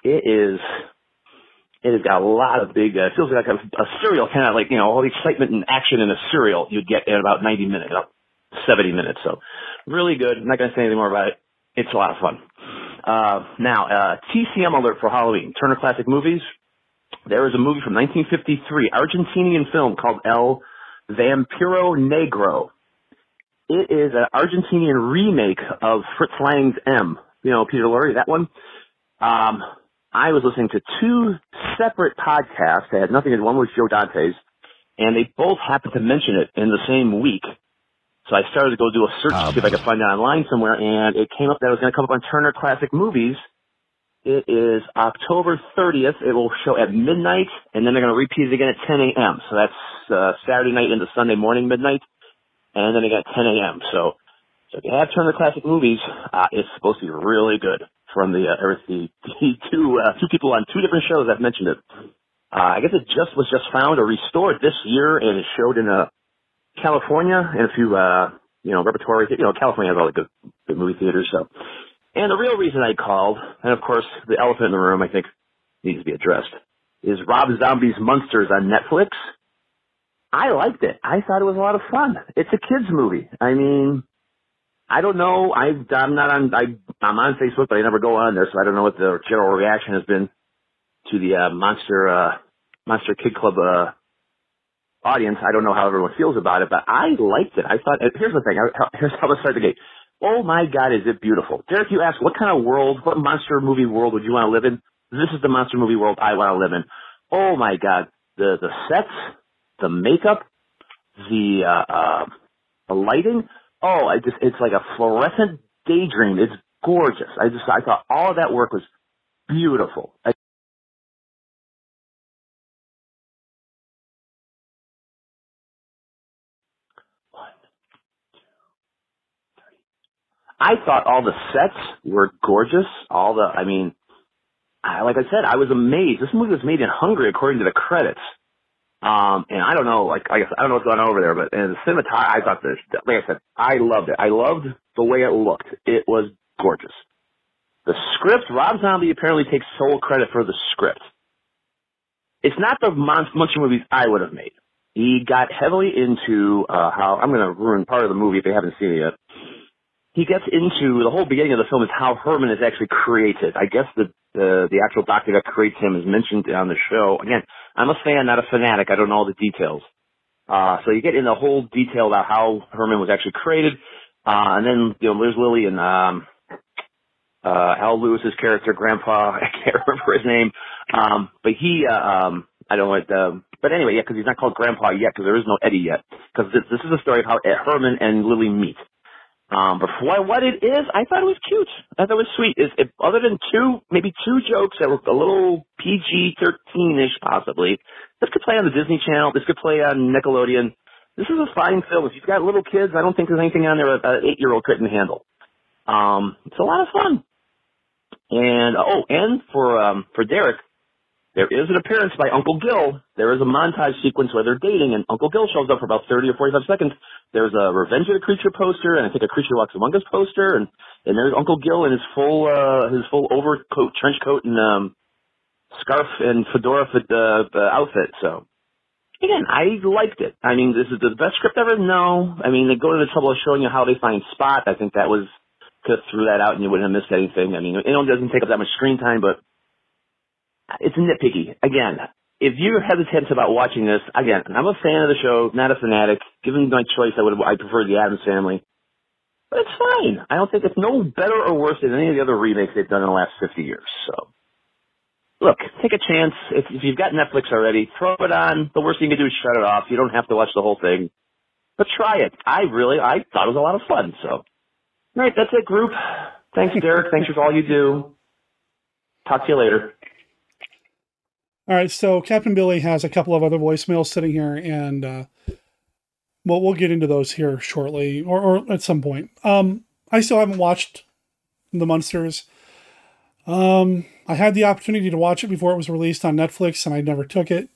It is it has got a lot of big, uh, it feels like a, a serial, kind of like, you know, all the excitement and action in a serial you'd get in about 90 minutes, about 70 minutes. So really good. I'm not going to say anything more about it. It's a lot of fun. Uh, now, uh, TCM alert for Halloween. Turner Classic Movies. There is a movie from 1953, Argentinian film called El Vampiro Negro. It is an Argentinian remake of Fritz Lang's M. You know, Peter Lorre, that one. Um, I was listening to two separate podcasts. They had nothing to do. One was Joe Dante's, and they both happened to mention it in the same week. So I started to go do a search to see if I could find it online somewhere, and it came up that it was going to come up on Turner Classic Movies. It is October 30th. It will show at midnight, and then they're going to repeat it again at 10 a.m. So that's uh, Saturday night into Sunday morning midnight, and then again at 10 a.m. So, so if you have Turner Classic Movies, uh, it's supposed to be really good from the uh, the two uh, two people on two different shows that mentioned it. Uh, I guess it just was just found or restored this year, and it showed in uh, California and a few uh, you know repertory. You know, California has all the good, good movie theaters. So, and the real reason I called, and of course the elephant in the room, I think needs to be addressed, is Rob Zombie's Monsters on Netflix. I liked it. I thought it was a lot of fun. It's a kids movie. I mean, I don't know. I, I'm not on. I, I'm on Facebook, but I never go on there, so I don't know what the general reaction has been to the uh, Monster uh, Monster Kid Club uh, audience. I don't know how everyone feels about it, but I liked it. I thought. Here's the thing. Here's how let's start the gate. Oh my God, is it beautiful, Derek? You ask, what kind of world, what monster movie world would you want to live in? This is the monster movie world I want to live in. Oh my God, the the sets, the makeup, the uh, uh, the lighting oh, I just it's like a fluorescent daydream. It's gorgeous. I just I thought all of that work was beautiful. I, I thought all the sets were gorgeous. All the, I mean, I, like I said, I was amazed. This movie was made in Hungary, according to the credits. Um, and I don't know, like, I guess, I don't know what's going on over there, but in the cinematography, I thought this, like I said, I loved it. I loved the way it looked. It was gorgeous. The script, Rob Zombie apparently takes sole credit for the script. It's not the monster movies I would have made. He got heavily into, uh, how, I'm gonna ruin part of the movie if you haven't seen it yet. He gets into, the whole beginning of the film is how Herman is actually created. I guess the, the, the actual doctor that creates him is mentioned on the show. Again, I'm a fan, not a fanatic. I don't know all the details. Uh, so you get in the whole detail about how Herman was actually created. Uh, and then, you know, Liz Lily and, um, uh, Al Lewis's character, Grandpa, I can't remember his name. Um, but he, uh, um, I don't know what, um, but anyway, yeah, cause he's not called Grandpa yet, cause there is no Eddie yet. Cause this, this is a story of how Herman and Lily meet. Um, but for what it is, I thought it was cute. I thought it was sweet. Is if, other than two, maybe two jokes that were a little PG-13ish, possibly. This could play on the Disney Channel. This could play on Nickelodeon. this is a fine film. If you've got little kids, I don't think there's anything on there that an eight year old couldn't handle. Um, it's a lot of fun. And oh, and for um, for Derek, there is an appearance by Uncle Gil. There is a montage sequence where they're dating, and Uncle Gil shows up for about 30 or 45 seconds. There's a Revenge of the Creature poster, and I think a Creature Walks Among Us poster, and, and there's Uncle Gil in his full, uh, his full overcoat, trench coat, and, um, scarf and fedora fit, uh, uh, outfit, so. Again, I liked it. I mean, this is the best script ever? No. I mean, they go to the trouble of showing you how they find Spot. I think that was, could have threw that out and you wouldn't have missed anything. I mean, it only doesn't take up that much screen time, but it's nitpicky. Again, if you're hesitant about watching this, again, I'm a fan of the show, not a fanatic. Given my choice, I would I prefer the Addams Family, but it's fine. I don't think it's no better or worse than any of the other remakes they've done in the last 50 years. So, look, take a chance. If, if you've got Netflix already, throw it on. The worst thing you can do is shut it off. You don't have to watch the whole thing, but try it. I really, I thought it was a lot of fun. So, all right, that's it, group. Thanks, Derek. Thanks for all you do. Talk to you later. All right, so Captain Billy has a couple of other voicemails sitting here, and uh, well, we'll get into those here shortly or, or at some point. Um, I still haven't watched The Munsters. Um, I had the opportunity to watch it before it was released on Netflix, and I never took it.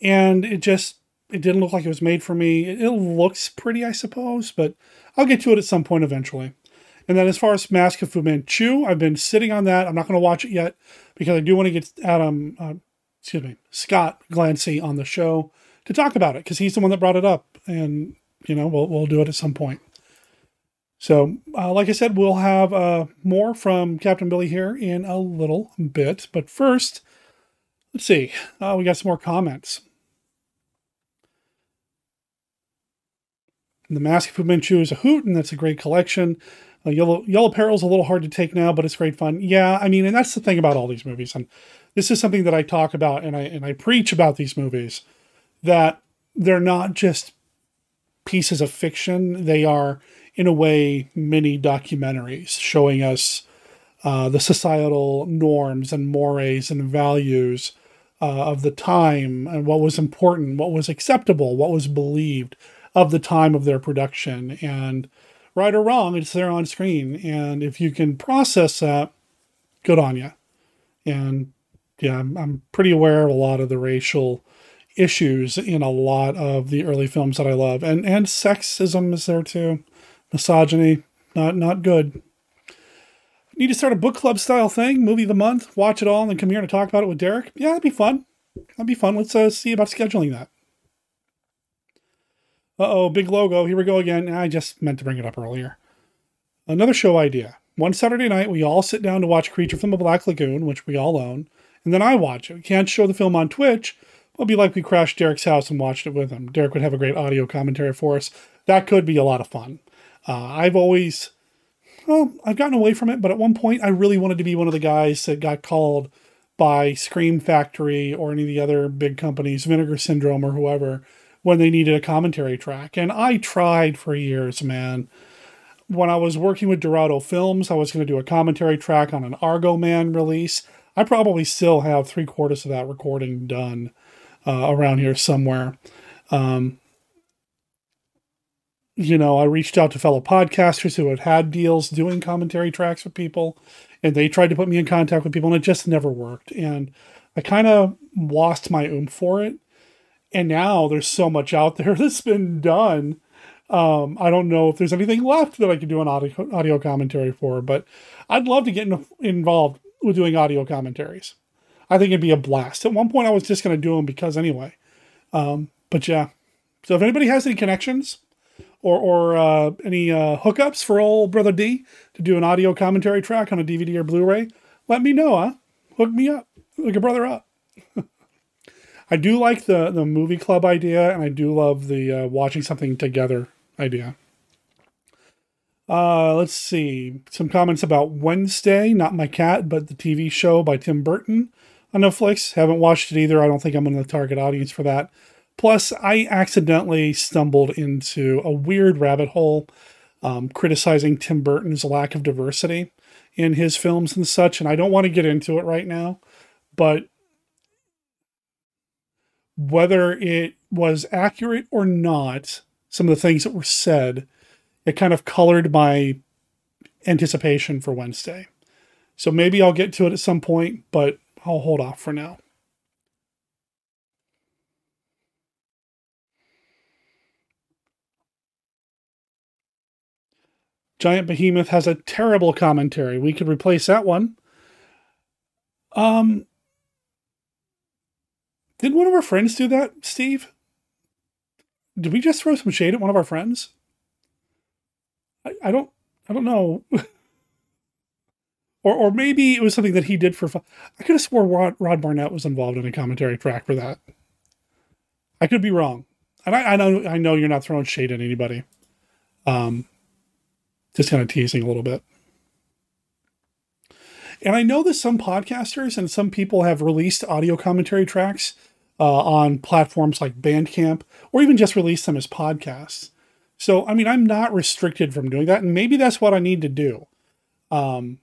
And it just it didn't look like it was made for me. It, it looks pretty, I suppose, but I'll get to it at some point eventually. And then as far as Mask of Fu Manchu, I've been sitting on that. I'm not going to watch it yet because I do want to get Adam uh, excuse me, Scott Glancy on the show to talk about it because he's the one that brought it up, and you know we'll we'll do it at some point. So, uh, like I said, we'll have uh, more from Captain Billy here in a little bit, but first, let's see. Uh, we got some more comments. The Mask of Fu Manchu is a hoot, and that's a great collection. Uh, Yellow Yellow is a little hard to take now, but it's great fun. Yeah, I mean, and that's the thing about all these movies, and this is something that I talk about and I and I preach about these movies that they're not just pieces of fiction; they are, in a way, mini documentaries showing us uh, the societal norms and mores and values uh, of the time and what was important, what was acceptable, what was believed of the time of their production and right or wrong, it's there on screen. And if you can process that, good on you. And yeah, I'm, I'm pretty aware of a lot of the racial issues in a lot of the early films that I love. And and sexism is there too. Misogyny, not not good. Need to start a book club style thing, movie of the month, watch it all, and then come here to talk about it with Derek. Yeah, that'd be fun. That'd be fun. Let's uh, see about scheduling that. Uh oh, big logo. Here we go again. I just meant to bring it up earlier. Another show idea. One Saturday night, we all sit down to watch Creature from the Black Lagoon, which we all own, and then I watch it. We can't show the film on Twitch. It'll be like we crashed Derek's house and watched it with him. Derek would have a great audio commentary for us. That could be a lot of fun. Uh, I've always, well, I've gotten away from it, but at one point I really wanted to be one of the guys that got called by Scream Factory or any of the other big companies, Vinegar Syndrome or whoever, when they needed a commentary track. And I tried for years, man. When I was working with Dorado Films, I was going to do a commentary track on an Argo Man release. I probably still have three quarters of that recording done uh, around here somewhere. Um, you know, I reached out to fellow podcasters who had had deals doing commentary tracks with people, and they tried to put me in contact with people, and it just never worked. And I kind of lost my oomph for it and now there's so much out there that's been done. Um, I don't know if there's anything left that I could do an audio, audio commentary for, but I'd love to get in, involved doing audio commentaries. I think it'd be a blast. At one point, I was just going to do them because anyway. Um, but yeah. So if anybody has any connections or, or uh, any uh, hookups for old brother D to do an audio commentary track on a DVD or Blu-ray, let me know. Huh? Hook me up. Hook a brother up. I do like the the movie club idea, and I do love the uh, watching something together idea. Uh, let's see some comments about Wednesday, not my cat, but the TV show by Tim Burton on Netflix. Haven't watched it either. I don't think I'm in the target audience for that. Plus, I accidentally stumbled into a weird rabbit hole um, criticizing Tim Burton's lack of diversity in his films and such, and I don't want to get into it right now. But whether it was accurate or not, some of the things that were said, it kind of colored my anticipation for Wednesday. So maybe I'll get to it at some point, but I'll hold off for now. Giant Behemoth has a terrible commentary. We could replace that one. Um, did one of our friends do that, Steve? Did we just throw some shade at one of our friends? I, I don't I don't know. or or maybe it was something that he did for fun. I could have swore Rod, Rod Barnett was involved in a commentary track for that. I could be wrong. And I, I know I know you're not throwing shade at anybody. Um just kind of teasing a little bit. And I know that some podcasters and some people have released audio commentary tracks uh, on platforms like Bandcamp or even just released them as podcasts. So, I mean, I'm not restricted from doing that. And maybe that's what I need to do. Um,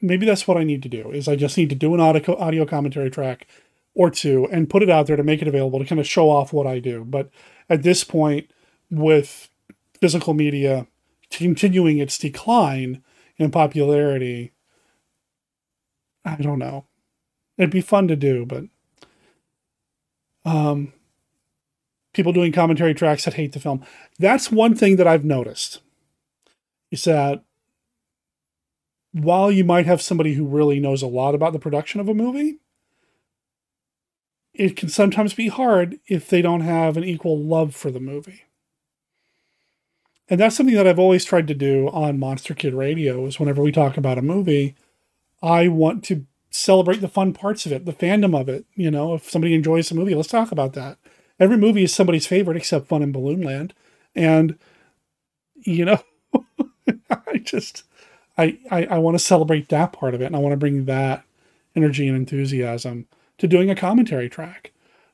maybe that's what I need to do is I just need to do an audio, audio commentary track or two and put it out there to make it available to kind of show off what I do. But at this point, with physical media continuing its decline in popularity, I don't know. It'd be fun to do, but um, people doing commentary tracks that hate the film. That's one thing that I've noticed is that while you might have somebody who really knows a lot about the production of a movie, it can sometimes be hard if they don't have an equal love for the movie. And that's something that I've always tried to do on Monster Kid Radio is whenever we talk about a movie, I want to celebrate the fun parts of it, the fandom of it. You know, if somebody enjoys the movie, let's talk about that. Every movie is somebody's favorite except Fun in Balloon Land. And, you know, I just, I, I, I want to celebrate that part of it. And I want to bring that energy and enthusiasm to doing a commentary track.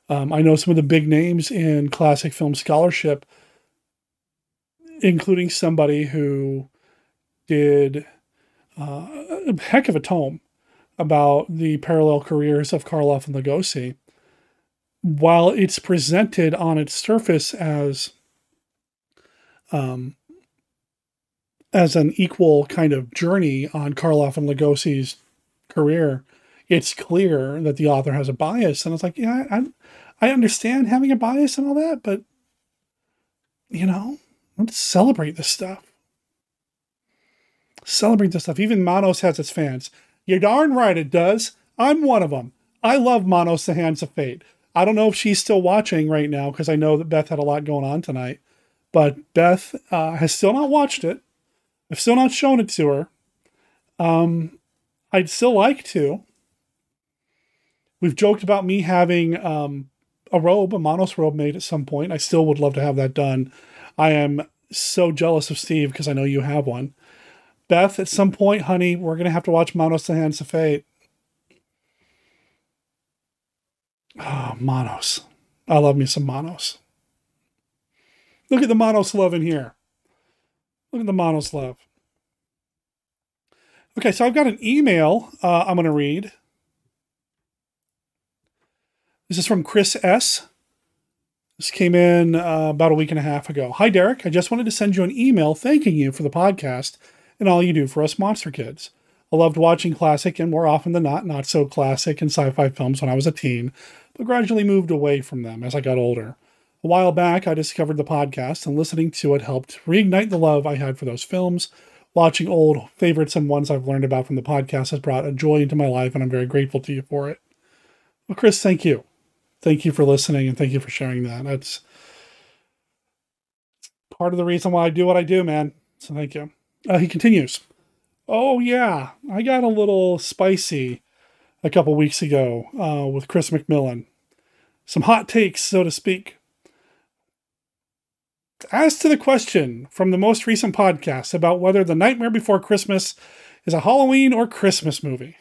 Um, I know some of the big names in classic film scholarship, including somebody who did uh, a heck of a tome about the parallel careers of Karloff and Lugosi, while it's presented on its surface as um, as an equal kind of journey on Karloff and Lugosi's career, it's clear that the author has a bias. And it's like, yeah, I, I understand having a bias and all that, but you know, let's celebrate this stuff. Celebrate this stuff. Even Manos has its fans. You're darn right it does. I'm one of them. I love Manos the Hands of Fate. I don't know if she's still watching right now because I know that Beth had a lot going on tonight. But Beth uh, has still not watched it. I've still not shown it to her. Um, I'd still like to. We've joked about me having um, a robe, a Manos robe made at some point. I still would love to have that done. I am so jealous of Steve because I know you have one. Beth, at some point, honey, we're going to have to watch Manos the Hands of Fate. Oh, Manos. I love me some Manos. Look at the Manos love in here. Look at the Manos love. Okay, so I've got an email uh, I'm going to read. This is from Chris S. This came in uh, about a week and a half ago. Hi, Derek. I just wanted to send you an email thanking you for the podcast and all you do for us monster kids. I loved watching classic and more often than not, not so classic and sci fi films when I was a teen, but gradually moved away from them as I got older. A while back, I discovered the podcast, and listening to it helped reignite the love I had for those films. Watching old favorites and ones I've learned about from the podcast has brought a joy into my life, and I'm very grateful to you for it. Well, Chris, thank you. Thank you for listening, and thank you for sharing that. That's part of the reason why I do what I do, man. So thank you. Uh, he continues. Oh, yeah, I got a little spicy a couple weeks ago uh, with Chris McMillan. Some hot takes, so to speak. As to the question from the most recent podcast about whether The Nightmare Before Christmas is a Halloween or Christmas movie,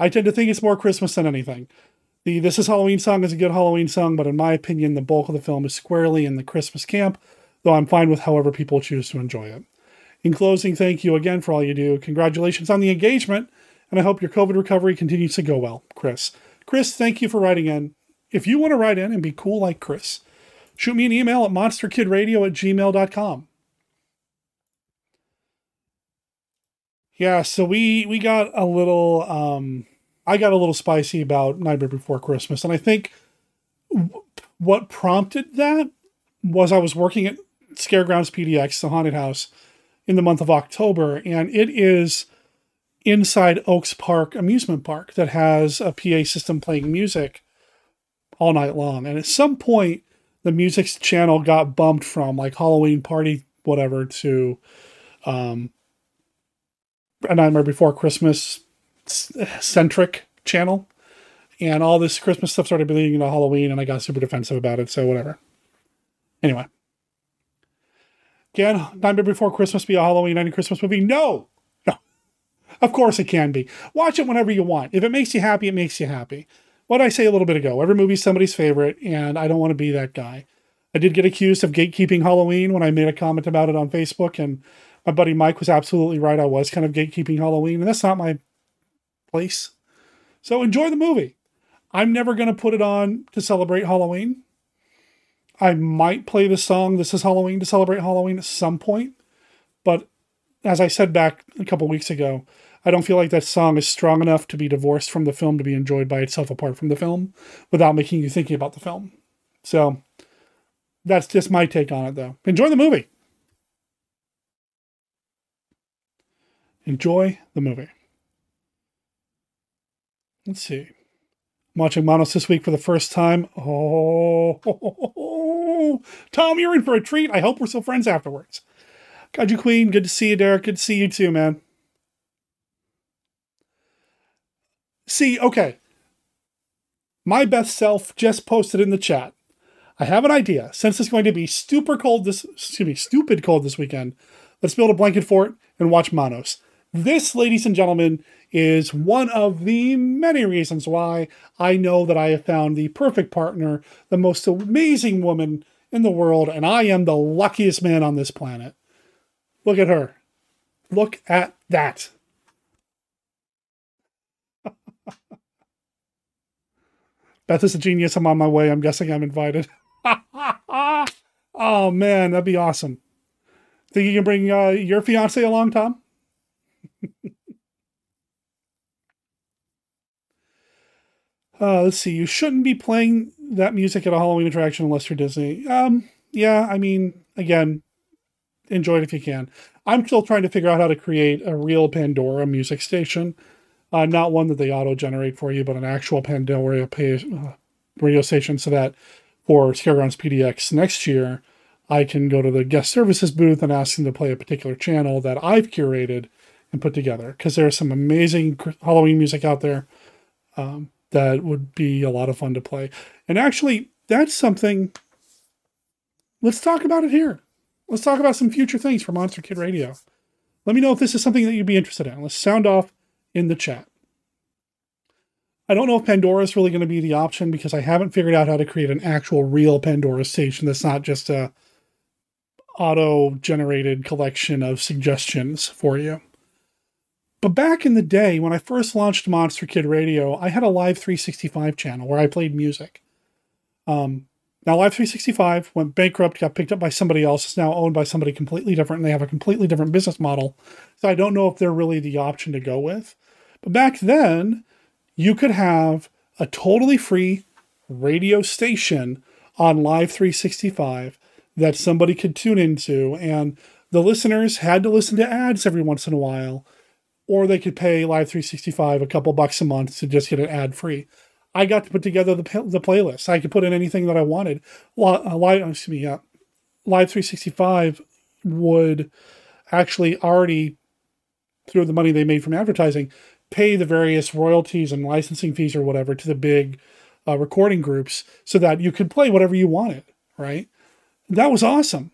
I tend to think it's more Christmas than anything. The This Is Halloween song is a good Halloween song, but in my opinion, the bulk of the film is squarely in the Christmas camp, though I'm fine with however people choose to enjoy it. In closing, thank you again for all you do. Congratulations on the engagement, and I hope your COVID recovery continues to go well, Chris. Chris, thank you for writing in. if you want to write in and be cool like Chris, shoot me an email at monsterkidradio at gmail.com. Yeah, so we we got a little um I got a little spicy about Nightmare Before Christmas, and I think what prompted that was I was working at Scaregrounds PDX, the haunted house, in the month of October, and it is inside Oaks Park amusement park that has a PA system playing music all night long. And at some point, the music channel got bumped from like Halloween party, whatever, to um, a Nightmare Before Christmas centric channel. And all this Christmas stuff started bleeding into Halloween, and I got super defensive about it, so whatever. Anyway. Can Nightmare Before Christmas be a Halloween any Christmas movie? No! No. Of course it can be. Watch it whenever you want. If it makes you happy, it makes you happy. What did I say a little bit ago? Every movie's somebody's favorite, and I don't want to be that guy. I did get accused of gatekeeping Halloween when I made a comment about it on Facebook, and my buddy Mike was absolutely right. I was kind of gatekeeping Halloween, and that's not my place. So enjoy the movie. I'm never going to put it on to celebrate Halloween. I might play the song This is Halloween to celebrate Halloween at some point. But as I said back a couple weeks ago, I don't feel like that song is strong enough to be divorced from the film to be enjoyed by itself apart from the film without making you thinking about the film. So that's just my take on it, though. Enjoy the movie. Enjoy the movie. Let's see. I'm watching Manos this week for the first time. Oh, Tom, you're in for a treat. I hope we're still friends afterwards. You queen. Good to see you, Derek. Good to see you too, man. See, okay. My best self just posted in the chat. I have an idea. Since it's going to be super cold this excuse me, stupid cold this weekend, let's build a blanket fort and watch Manos. This, ladies and gentlemen, is one of the many reasons why I know that I have found the perfect partner, the most amazing woman in the world, and I am the luckiest man on this planet. Look at her. Look at that. Beth is a genius. I'm on my way. I'm guessing I'm invited. oh man, that'd be awesome. Think you can bring uh, your fiance along, Tom? uh, let's see. You shouldn't be playing that music at a Halloween attraction unless you're Disney. Um, yeah, I mean, again, enjoy it if you can. I'm still trying to figure out how to create a real Pandora music station. Uh, not one that they auto generate for you, but an actual Pandora uh, radio station so that for Scaregrounds PDX next year, I can go to the guest services booth and ask them to play a particular channel that I've curated and put together because there's some amazing Halloween music out there um, that would be a lot of fun to play. And actually, that's something. Let's talk about it here. Let's talk about some future things for Monster Kid Radio. Let me know if this is something that you'd be interested in. Let's sound off in the chat. I don't know if Pandora is really going to be the option because I haven't figured out how to create an actual real Pandora station that's not just a auto generated collection of suggestions for you. But back in the day, when I first launched Monster Kid Radio, I had a Live 365 channel where I played music. Um, now, Live 365 went bankrupt, got picked up by somebody else, It's now owned by somebody completely different, and they have a completely different business model. So I don't know if they're really the option to go with. But back then, you could have a totally free radio station on Live 365 that somebody could tune into, and the listeners had to listen to ads every once in a while or they could pay Live 365 a couple bucks a month to just get it ad free. I got to put together the, the playlist. I could put in anything that I wanted. Uh, Live, excuse me, yeah, Live 365 would actually already, through the money they made from advertising, pay the various royalties and licensing fees or whatever to the big uh, recording groups so that you could play whatever you wanted, right? That was awesome.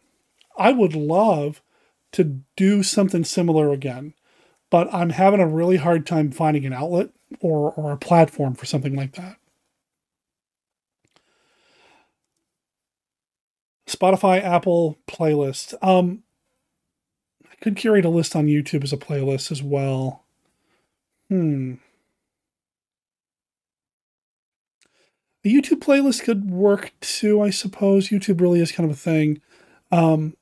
I would love to do something similar again but I'm having a really hard time finding an outlet or, or a platform for something like that. Spotify, Apple playlist. Um, I could curate a list on YouTube as a playlist as well. Hmm. The YouTube playlist could work too, I suppose. YouTube really is kind of a thing. Um,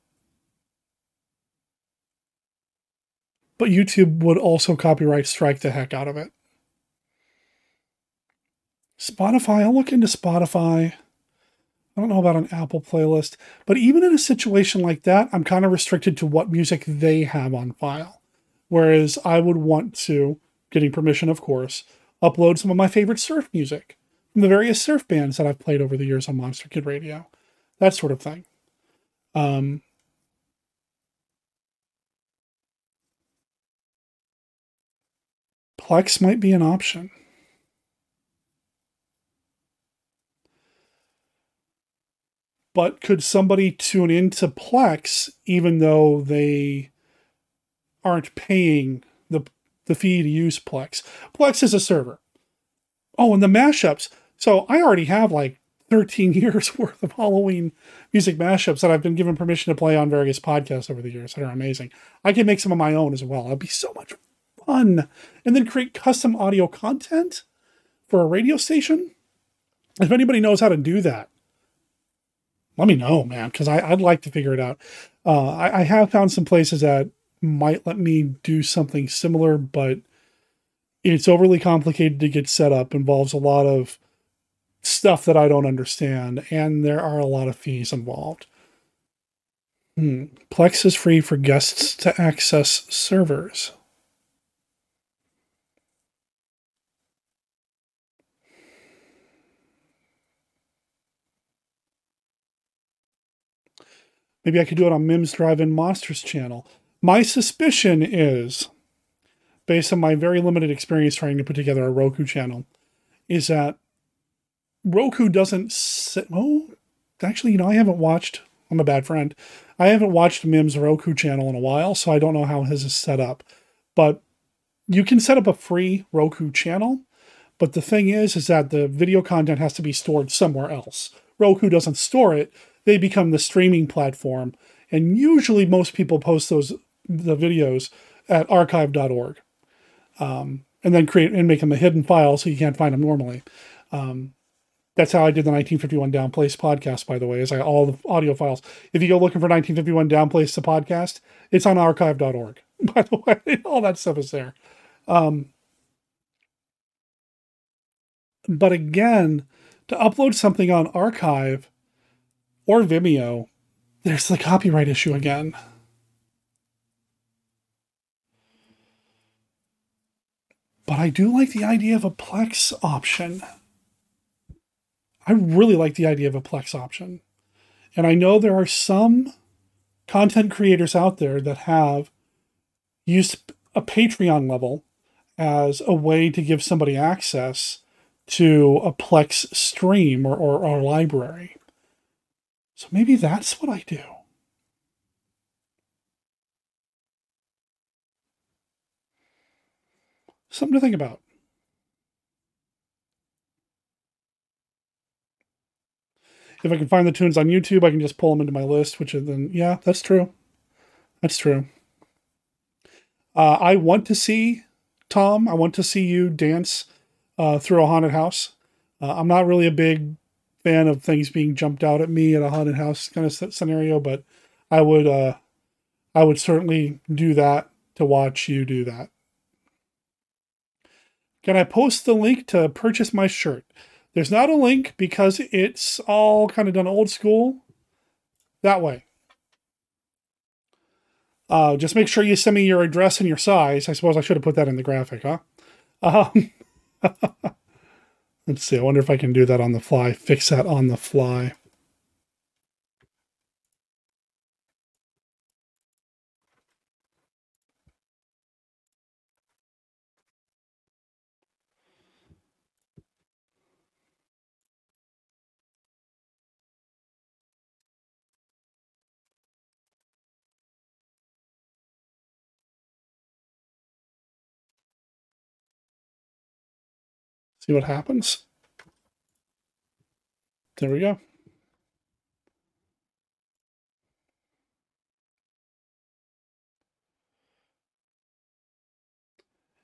but YouTube would also copyright strike the heck out of it. Spotify, I'll look into Spotify. I don't know about an Apple playlist, but even in a situation like that, I'm kind of restricted to what music they have on file. Whereas I would want to, getting permission, of course, upload some of my favorite surf music from the various surf bands that I've played over the years on Monster Kid Radio, that sort of thing. Um, Plex might be an option. But could somebody tune into Plex even though they aren't paying the the fee to use Plex? Plex is a server. Oh, and the mashups. So I already have like 13 years worth of Halloween music mashups that I've been given permission to play on various podcasts over the years that are amazing. I can make some of my own as well. It'd be so much fun. And then create custom audio content for a radio station. If anybody knows how to do that, let me know, man, because I'd like to figure it out. Uh, I, I have found some places that might let me do something similar, but it's overly complicated to get set up, involves a lot of stuff that I don't understand, and there are a lot of fees involved. Hmm. Plex is free for guests to access servers. Maybe I could do it on Mim's Drive-In Monsters channel. My suspicion is, based on my very limited experience trying to put together a Roku channel, is that Roku doesn't sit. Oh, actually, you know, I haven't watched. I'm a bad friend. I haven't watched Mim's Roku channel in a while, so I don't know how his is set up. But you can set up a free Roku channel, but the thing is, is that the video content has to be stored somewhere else. Roku doesn't store it, they become the streaming platform. And usually most people post those the videos at archive.org. Um, and then create and make them a hidden file so you can't find them normally. Um, that's how I did the 1951 Downplace podcast, by the way, is I all the audio files. If you go looking for 1951 Downplace the podcast, it's on archive.org. By the way, all that stuff is there. Um, but again, to upload something on archive, or Vimeo, there's the copyright issue again. But I do like the idea of a Plex option. I really like the idea of a Plex option. And I know there are some content creators out there that have used a Patreon level as a way to give somebody access to a Plex stream or, or, or library. So maybe that's what I do. Something to think about. If I can find the tunes on YouTube, I can just pull them into my list, which is then, yeah, that's true. That's true. Uh, I want to see Tom. I want to see you dance uh, through a haunted house. Uh, I'm not really a big fan of things being jumped out at me at a haunted house kind of scenario, but I would uh I would certainly do that to watch you do that. Can I post the link to purchase my shirt? There's not a link because it's all kind of done old school that way. Uh, just make sure you send me your address and your size. I suppose I should have put that in the graphic, huh? Um, Let's see. I wonder if I can do that on the fly. Fix that on the fly. See what happens. There we go.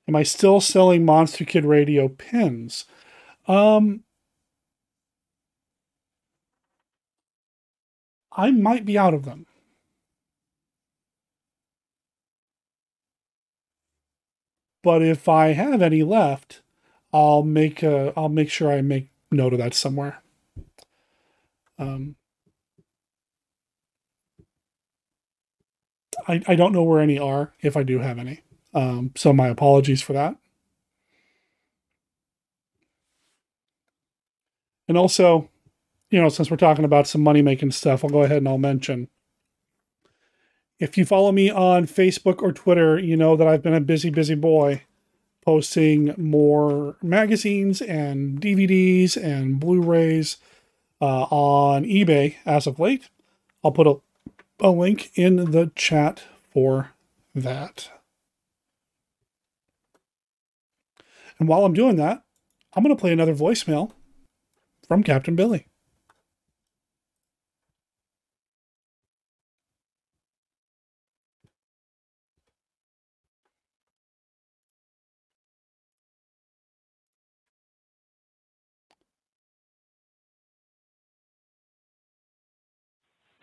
Am I still selling Monster Kid Radio pins? Um, I might be out of them. But if I have any left, I'll make a, I'll make sure I make note of that somewhere. Um, I, I don't know where any are, if I do have any. Um, so my apologies for that. And also, you know, since we're talking about some money making stuff, I'll go ahead and I'll mention. If you follow me on Facebook or Twitter, you know that I've been a busy, busy boy posting more magazines and DVDs and Blu rays uh, on eBay as of late. I'll put a, a link in the chat for that. And while I'm doing that, I'm going to play another voicemail from Captain Billy.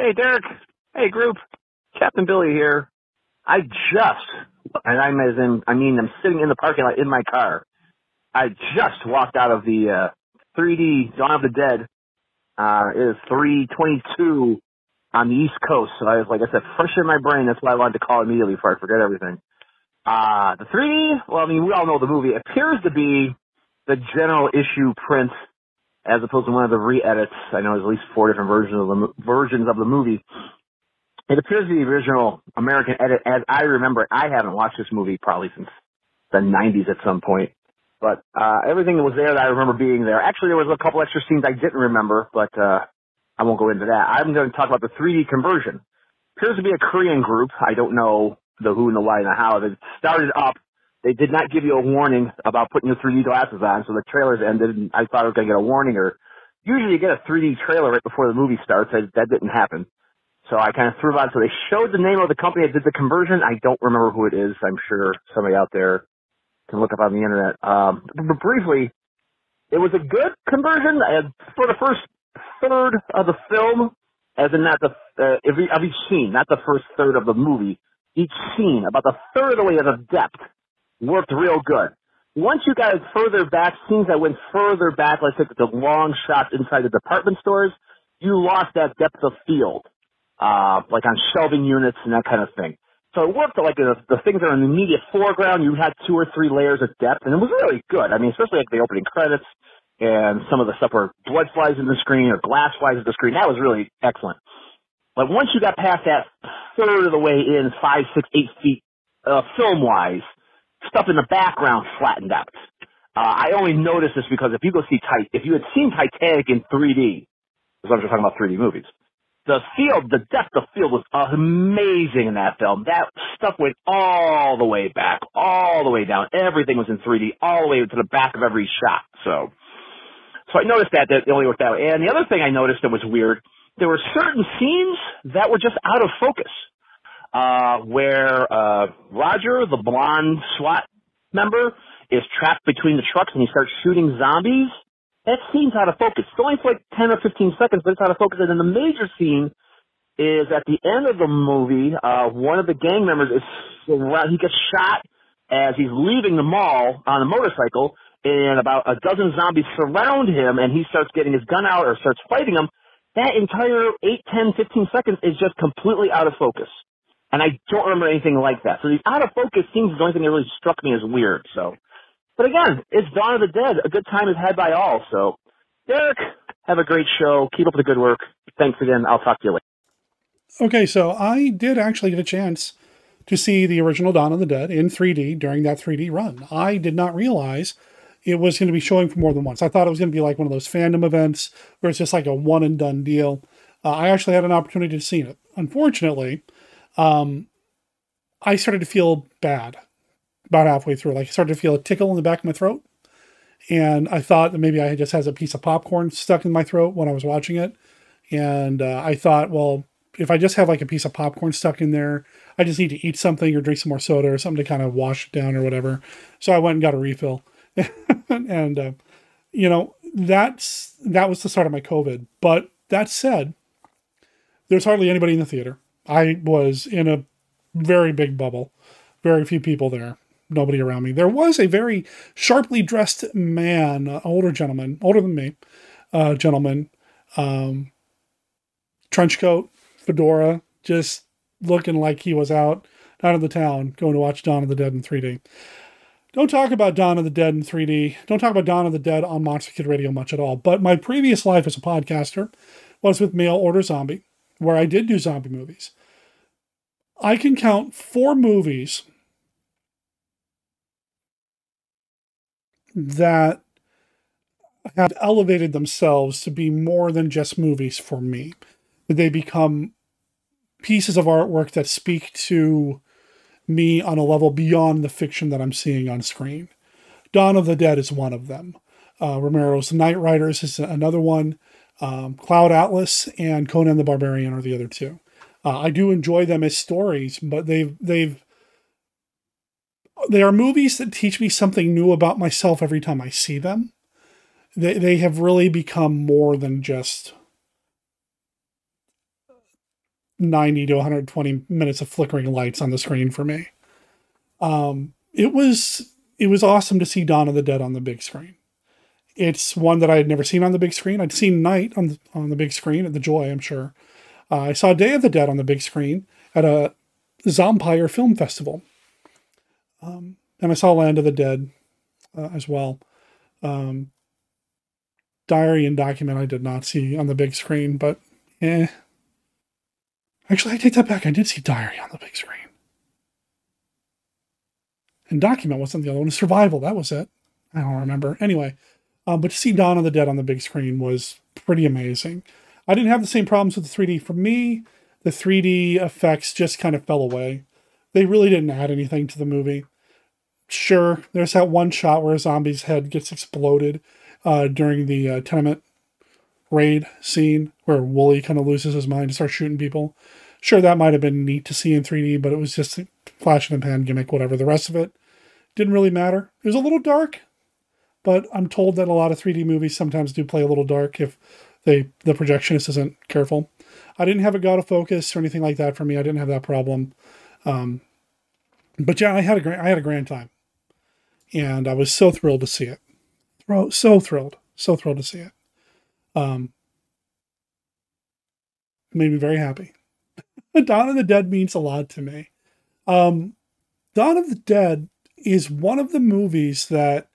Hey, Derek. Hey, group. Captain Billy here. I just, and I'm as in, I mean, I'm sitting in the parking lot in my car. I just walked out of the uh, 3D Dawn of the Dead. Uh, it is 322 on the East Coast. So I was, like I said, fresh in my brain. That's why I wanted to call immediately before I forget everything. Uh, the 3D, well, I mean, we all know the movie. It appears to be the general issue print as opposed to one of the re-edits. I know there's at least four different versions of the versions of the movie. It appears the original American edit, as I remember. it. I haven't watched this movie probably since the 90s at some point, but uh, everything that was there that I remember being there. Actually, there was a couple extra scenes I didn't remember, but uh, I won't go into that. I'm going to talk about the 3D conversion. Appears to be a Korean group. I don't know the who and the why and the how. It started up they did not give you a warning about putting your 3D glasses on, so the trailers ended, and I thought I was going to get a warning. Or usually you get a 3D trailer right before the movie starts. I, that didn't happen, so I kind of threw it on. So they showed the name of the company that did the conversion. I don't remember who it is. I'm sure somebody out there can look up on the internet. Um, but briefly, it was a good conversion and for the first third of the film, as in not the uh, every of each scene, not the first third of the movie. Each scene, about the third of the way of the depth worked real good. Once you got further back, scenes that went further back, let's take the long shots inside the department stores, you lost that depth of field, uh, like on shelving units and that kind of thing. So it worked like the, the things that are in the immediate foreground, you had two or three layers of depth, and it was really good. I mean, especially like the opening credits and some of the stuff where blood flies in the screen or glass flies in the screen. That was really excellent. But once you got past that third of the way in, five, six, eight feet, uh, film-wise, stuff in the background flattened out. Uh, I only noticed this because if you go see Tit, if you had seen Titanic in 3D, because I'm just talking about 3D movies, the field, the depth of field was amazing in that film. That stuff went all the way back, all the way down. Everything was in 3D, all the way to the back of every shot. So, so I noticed that that only worked that way. And the other thing I noticed that was weird, there were certain scenes that were just out of focus uh, where uh, Roger, the blonde SWAT member, is trapped between the trucks and he starts shooting zombies. That scene's out of focus. It's only for like 10 or 15 seconds, but it's out of focus. And then the major scene is at the end of the movie, uh, one of the gang members is, he gets shot as he's leaving the mall on a motorcycle, and about a dozen zombies surround him, and he starts getting his gun out or starts fighting them. That entire 8, 10, 15 seconds is just completely out of focus. And I don't remember anything like that. So the out of focus scenes is the only thing that really struck me as weird. So, but again, it's Dawn of the Dead. A good time is had by all. So, Derek, have a great show. Keep up the good work. Thanks again. I'll talk to you later. Okay, so I did actually get a chance to see the original Dawn of the Dead in 3D during that 3D run. I did not realize it was going to be showing for more than once. I thought it was going to be like one of those fandom events where it's just like a one and done deal. Uh, I actually had an opportunity to see it. Unfortunately, um, I started to feel bad about halfway through. Like I started to feel a tickle in the back of my throat. And I thought that maybe I just had a piece of popcorn stuck in my throat when I was watching it. And uh, I thought, well, if I just have like a piece of popcorn stuck in there, I just need to eat something or drink some more soda or something to kind of wash it down or whatever. So I went and got a refill. and, uh, you know, that's, that was the start of my COVID. But that said, There's hardly anybody in the theater. I was in a very big bubble, very few people there, nobody around me. There was a very sharply dressed man, uh, older gentleman, older than me, uh, gentleman, um, trench coat, fedora, just looking like he was out out of the town going to watch Dawn of the Dead in 3D. Don't talk about Dawn of the Dead in 3D. Don't talk about Dawn of the Dead on Monster Kid Radio much at all. But my previous life as a podcaster was with Mail Order Zombie, where I did do zombie movies. I can count four movies that have elevated themselves to be more than just movies for me. They become pieces of artwork that speak to me on a level beyond the fiction that I'm seeing on screen. Dawn of the Dead is one of them. Uh, Romero's Knightriders is another one. Um, Cloud Atlas and Conan the Barbarian are the other two. Uh, I do enjoy them as stories, but they've they've they are movies that teach me something new about myself every time I see them. They they have really become more than just 90 to 120 minutes of flickering lights on the screen for me. Um, it was it was awesome to see Dawn of the Dead on the big screen. It's one that I had never seen on the big screen. I'd seen Night on the, on the big screen at the Joy, I'm sure. Uh, I saw Day of the Dead on the big screen at a Zompire Film Festival. Um, and I saw Land of the Dead uh, as well. Um, Diary and Document I did not see on the big screen, but eh, Actually, I take that back. I did see Diary on the big screen. And Document wasn't the other one. Survival, that was it. I don't remember. Anyway, um, but to see Dawn of the Dead on the big screen was pretty amazing. I didn't have the same problems with the 3D. For me, the 3D effects just kind of fell away. They really didn't add anything to the movie. Sure, there's that one shot where a zombie's head gets exploded uh, during the uh, tenement raid scene where Wooley kind of loses his mind and starts shooting people. Sure, that might have been neat to see in 3D, but it was just a flash in the pan gimmick, whatever. The rest of it didn't really matter. It was a little dark, but I'm told that a lot of 3D movies sometimes do play a little dark if they the projectionist isn't careful. I didn't have a God of focus or anything like that for me. I didn't have that problem. Um, but yeah, I had a great, I had a grand time, and I was so thrilled to see it. So thrilled, so thrilled to see it. Um, it made me very happy. Dawn of the Dead means a lot to me. Um, Dawn of the Dead is one of the movies that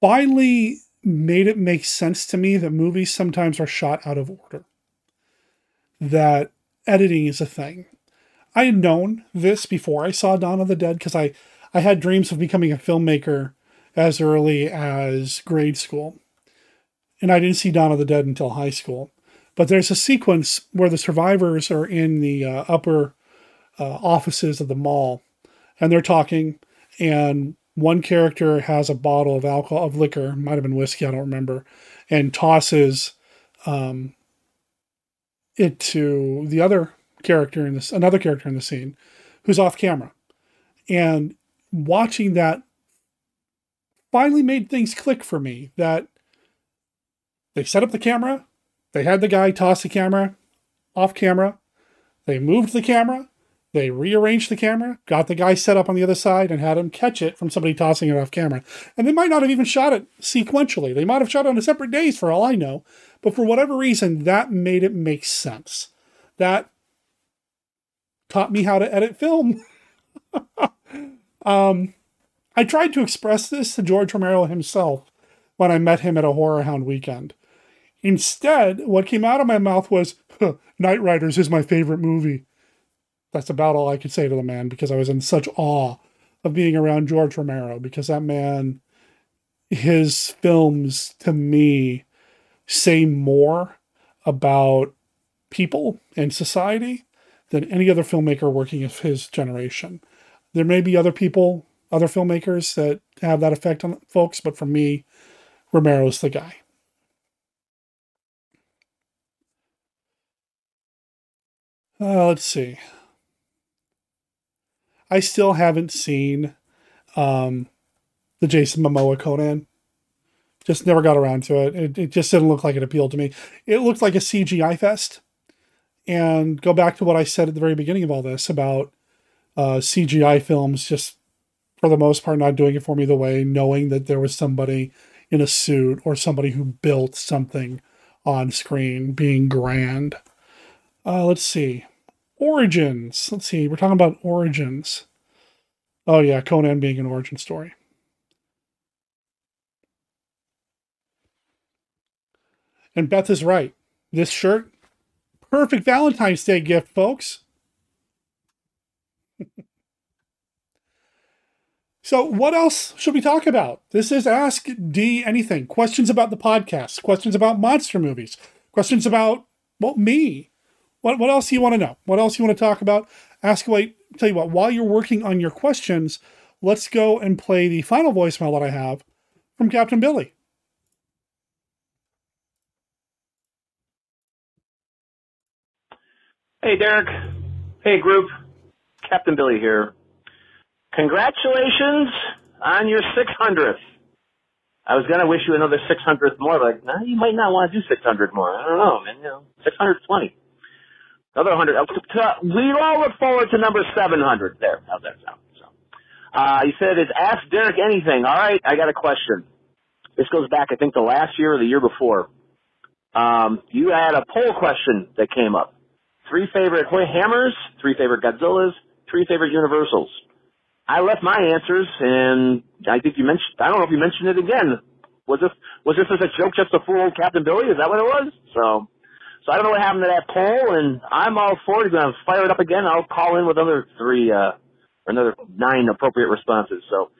finally made it make sense to me that movies sometimes are shot out of order. That editing is a thing. I had known this before I saw Dawn of the Dead because I, I had dreams of becoming a filmmaker as early as grade school. And I didn't see Dawn of the Dead until high school. But there's a sequence where the survivors are in the uh, upper uh, offices of the mall and they're talking, and one character has a bottle of alcohol, of liquor, might have been whiskey, I don't remember, and tosses um, it to the other character in this, another character in the scene who's off camera. And watching that finally made things click for me that they set up the camera, they had the guy toss the camera off camera. They moved the camera. They rearranged the camera, got the guy set up on the other side, and had him catch it from somebody tossing it off camera. And they might not have even shot it sequentially. They might have shot it on separate days for all I know. But for whatever reason, that made it make sense. That taught me how to edit film. um, I tried to express this to George Romero himself when I met him at a HorrorHound weekend. Instead, what came out of my mouth was, huh, Knightriders is my favorite movie. That's about all I could say to the man because I was in such awe of being around George Romero because that man, his films to me say more about people and society than any other filmmaker working of his generation. There may be other people, other filmmakers that have that effect on folks, but for me, Romero's the guy. Uh, let's see. I still haven't seen um, the Jason Momoa Conan. Just never got around to it. it. It just didn't look like it appealed to me. It looked like a CGI fest. And go back to what I said at the very beginning of all this about uh, CGI films just for the most part not doing it for me the way knowing that there was somebody in a suit or somebody who built something on screen being grand. Uh, let's see. Origins. Let's see. We're talking about origins. Oh, yeah. Conan being an origin story. And Beth is right. This shirt, perfect Valentine's Day gift, folks. So, what else should we talk about? This is Ask D Anything. Questions about the podcast, questions about monster movies, questions about, well, me. What, what else do you want to know? What else you want to talk about? Ask away. Tell you what, while you're working on your questions, let's go and play the final voicemail that I have from Captain Billy. Hey, Derek. Hey, group. Captain Billy here. Congratulations on your 600th. I was gonna wish you another 600th more, but nah, you might not want to do 600 more. I don't know, man. You know, 620. Another 100. We all look forward to number 700. There, how's that sound? So, uh, he said, "Is ask Derek anything?" All right, I got a question. This goes back, I think, the last year or the year before. Um, you had a poll question that came up. Three favorite Hoy Hammers, three favorite Godzillas, three favorite Universals. I left my answers, and I think you mentioned. I don't know if you mentioned it again. Was this was this as a joke just to fool Captain Billy? Is that what it was? So, so I don't know what happened to that poll, and I'm all for it. Going to fire it up again. I'll call in with another three, uh, another nine appropriate responses. So,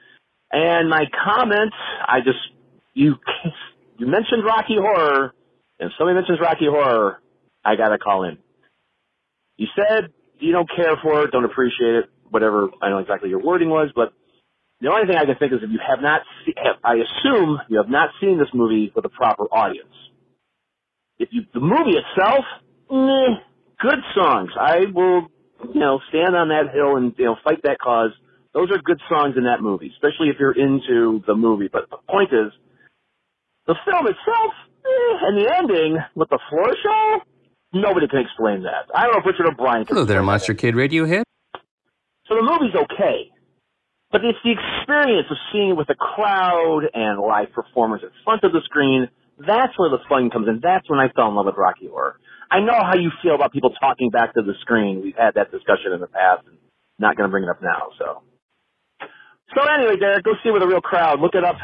and my comments, I just you you mentioned Rocky Horror, and if somebody mentions Rocky Horror, I gotta call in. You said you don't care for it, don't appreciate it whatever, I don't know exactly your wording was, but the only thing I can think is if you have not, see, I assume you have not seen this movie with a proper audience. If you, the movie itself, eh, good songs. I will, you know, stand on that hill and, you know, fight that cause. Those are good songs in that movie, especially if you're into the movie. But the point is, the film itself, eh, and the ending with the floor show, nobody can explain that. I don't know if Richard O'Brien can. Hello there, Monster Kid Radio Radiohead. So the movie's okay. But it's the experience of seeing it with a crowd and live performers in front of the screen. That's where the fun comes in. That's when I fell in love with Rocky Horror. I know how you feel about people talking back to the screen. We've had that discussion in the past and not going to bring it up now, so. So anyway, Derek, go see it with a real crowd. Look it up.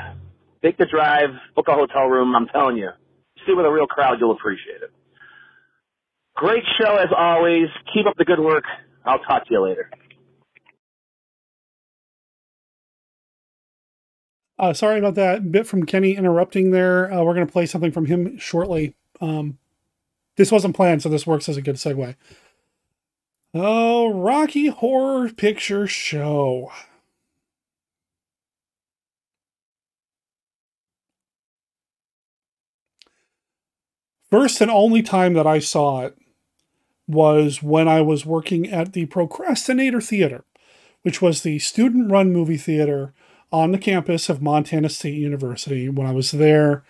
Take the drive. Book a hotel room. I'm telling you. See it with a real crowd. You'll appreciate it. Great show as always. Keep up the good work. I'll talk to you later. Uh, sorry about that bit from Kenny interrupting there. Uh, we're going to play something from him shortly. Um, this wasn't planned, so this works as a good segue. Oh, Rocky Horror Picture Show. First and only time that I saw it was when I was working at the Procrastinator Theater, which was the student run movie theater on the campus of Montana State University when I was there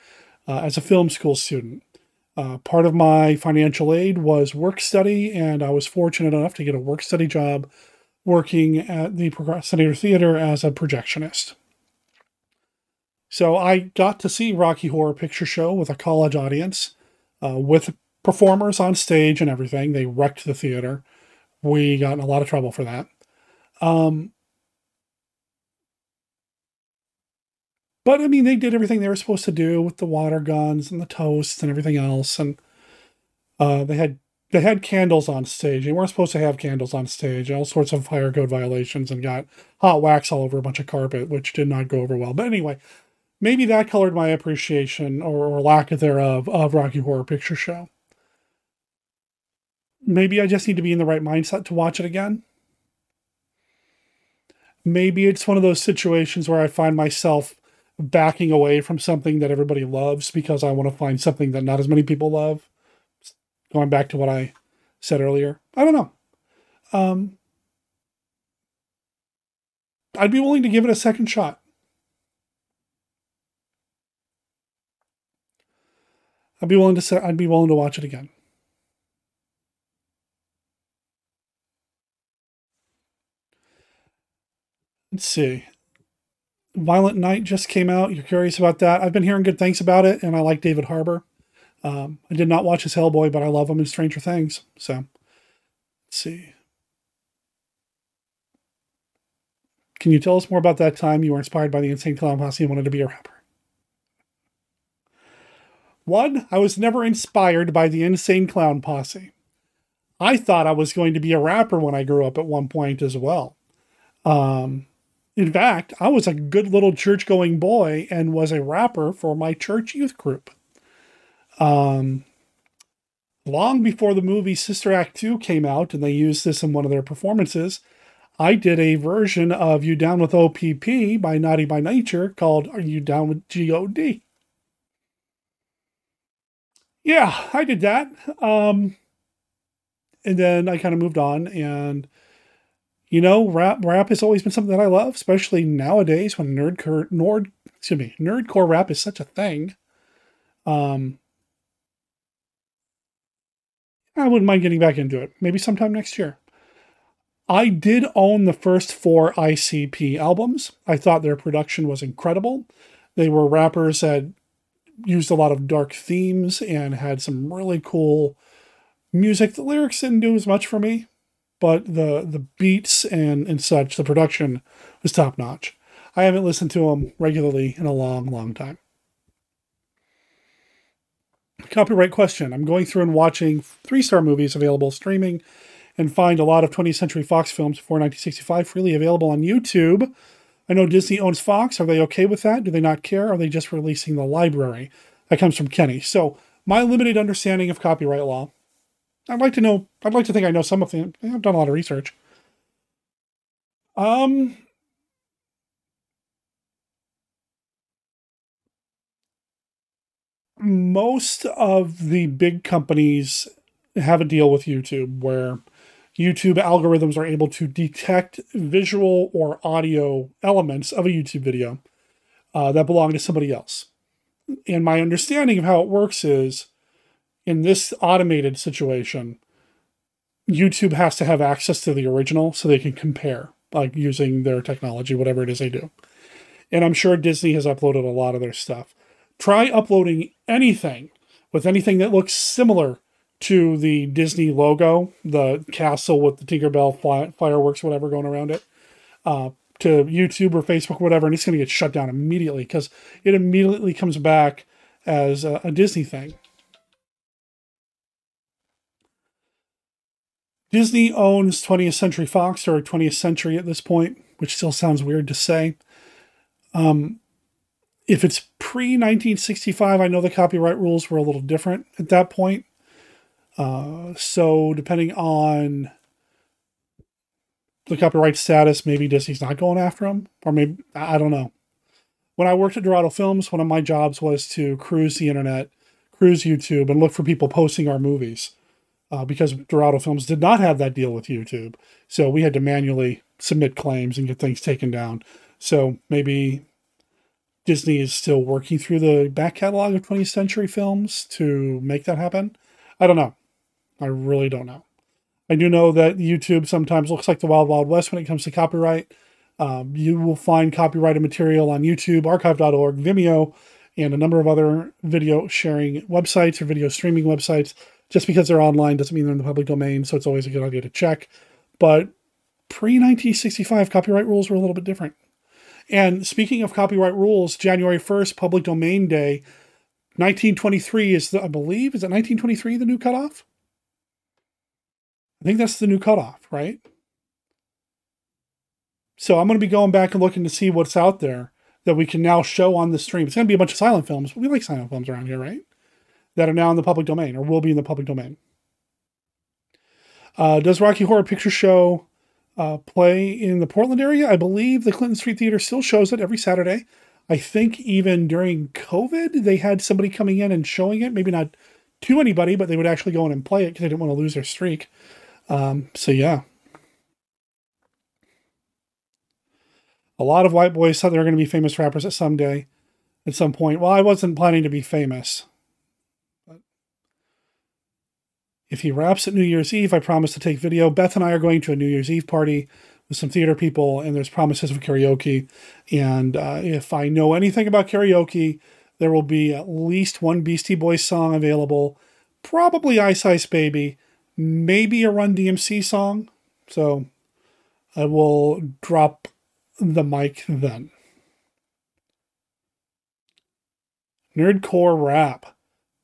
uh, as a film school student. Uh, part of my financial aid was work study, and I was fortunate enough to get a work study job working at the Procrastinator Theater as a projectionist. So I got to see Rocky Horror Picture Show with a college audience, uh, with performers on stage and everything. They wrecked the theater. We got in a lot of trouble for that. Um, But I mean, they did everything they were supposed to do with the water guns and the toasts and everything else, and uh, they had they had candles on stage. They weren't supposed to have candles on stage. All sorts of fire code violations, and got hot wax all over a bunch of carpet, which did not go over well. But anyway, maybe that colored my appreciation or, or lack thereof of Rocky Horror Picture Show. Maybe I just need to be in the right mindset to watch it again. Maybe it's one of those situations where I find myself backing away from something that everybody loves because I want to find something that not as many people love. Going back to what I said earlier, I don't know. Um, I'd be willing to give it a second shot. I'd be willing to say I'd be willing to watch it again. Let's see. Violent Night just came out. You're curious about that? I've been hearing good things about it, and I like David Harbour. Um, I did not watch his Hellboy, but I love him in Stranger Things. So, let's see. Can you tell us more about that time you were inspired by the Insane Clown Posse and wanted to be a rapper? One, I was never inspired by the Insane Clown Posse. I thought I was going to be a rapper when I grew up at one point as well. Um, in fact, I was a good little church going boy and was a rapper for my church youth group. Um, long before the movie Sister Act 2 came out and they used this in one of their performances, I did a version of You Down with OPP by Naughty by Nature called Are You Down with GOD? Yeah, I did that. Um, and then I kind of moved on and you know, rap rap has always been something that I love, especially nowadays when nerdcore nord excuse me, nerdcore rap is such a thing. Um I wouldn't mind getting back into it. Maybe sometime next year. I did own the first four ICP albums. I thought their production was incredible. They were rappers that used a lot of dark themes and had some really cool music. The lyrics didn't do as much for me, but the the beats and and such, the production was top notch. I haven't listened to them regularly in a long, long time. Copyright question. I'm going through and watching three star movies available streaming and find a lot of 20th Century Fox films before 1965 freely available on YouTube. I know Disney owns Fox. Are they okay with that? Do they not care? Are they just releasing the library? That comes from Kenny. So, my limited understanding of copyright law, I'd like to know, I'd like to think I know some of them. I've done a lot of research. Um, most of the big companies have a deal with YouTube where YouTube algorithms are able to detect visual or audio elements of a YouTube video uh, that belong to somebody else. And my understanding of how it works is in this automated situation, YouTube has to have access to the original so they can compare, like using their technology, whatever it is they do. And I'm sure Disney has uploaded a lot of their stuff. Try uploading anything with anything that looks similar to the Disney logo, the castle with the Tinkerbell fly, fireworks, whatever going around it, uh, to YouTube or Facebook, whatever, and it's going to get shut down immediately because it immediately comes back as a, a Disney thing. Disney owns 20th Century Fox or 20th Century at this point, which still sounds weird to say. Um, if it's pre 1965, I know the copyright rules were a little different at that point. Uh, so depending on the copyright status, maybe Disney's not going after them, or maybe I don't know. When I worked at Dorado Films, one of my jobs was to cruise the internet, cruise YouTube, and look for people posting our movies. Uh, because Dorado Films did not have that deal with YouTube, so we had to manually submit claims and get things taken down. So maybe Disney is still working through the back catalog of 20th century films to make that happen. I don't know. I really don't know. I do know that YouTube sometimes looks like the Wild Wild West when it comes to copyright. Um, you will find copyrighted material on YouTube, archive.org, Vimeo, and a number of other video sharing websites or video streaming websites. Just because they're online doesn't mean they're in the public domain, so it's always a good idea to check. But pre 1965 copyright rules were a little bit different. And speaking of copyright rules, January 1st, Public Domain Day, 1923 is the, I believe, is it 1923 the new cutoff? I think that's the new cutoff, right? So I'm going to be going back and looking to see what's out there that we can now show on the stream. It's going to be a bunch of silent films. We like silent films around here, right? That are now in the public domain or will be in the public domain. Uh, does Rocky Horror Picture Show uh, play in the Portland area? I believe the Clinton Street Theater still shows it every Saturday. I think even during COVID, they had somebody coming in and showing it. Maybe not to anybody, but they would actually go in and play it because they didn't want to lose their streak. Um, so yeah. A lot of white boys thought they were going to be famous rappers at some day, at some point. Well, I wasn't planning to be famous. But If he raps at New Year's Eve, I promise to take video. Beth and I are going to a New Year's Eve party with some theater people, and there's promises of karaoke. And uh, if I know anything about karaoke, there will be at least one Beastie Boys song available, probably Ice Ice Baby, maybe a Run DMC song. So I will drop the mic then. Nerdcore rap.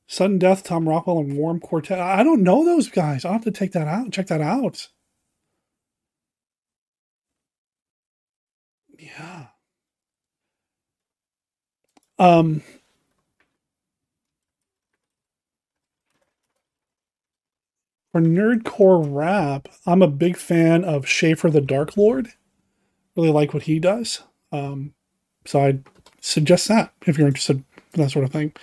Sudden Death, Tom Rockwell, and Warm Quartet. I don't know those guys. I'll have to take that out. Check that out. Yeah. Um. For nerdcore rap, I'm a big fan of Schaffer the Darklord. Really like what he does. Um, so I'd suggest that if you're interested in that sort of thing.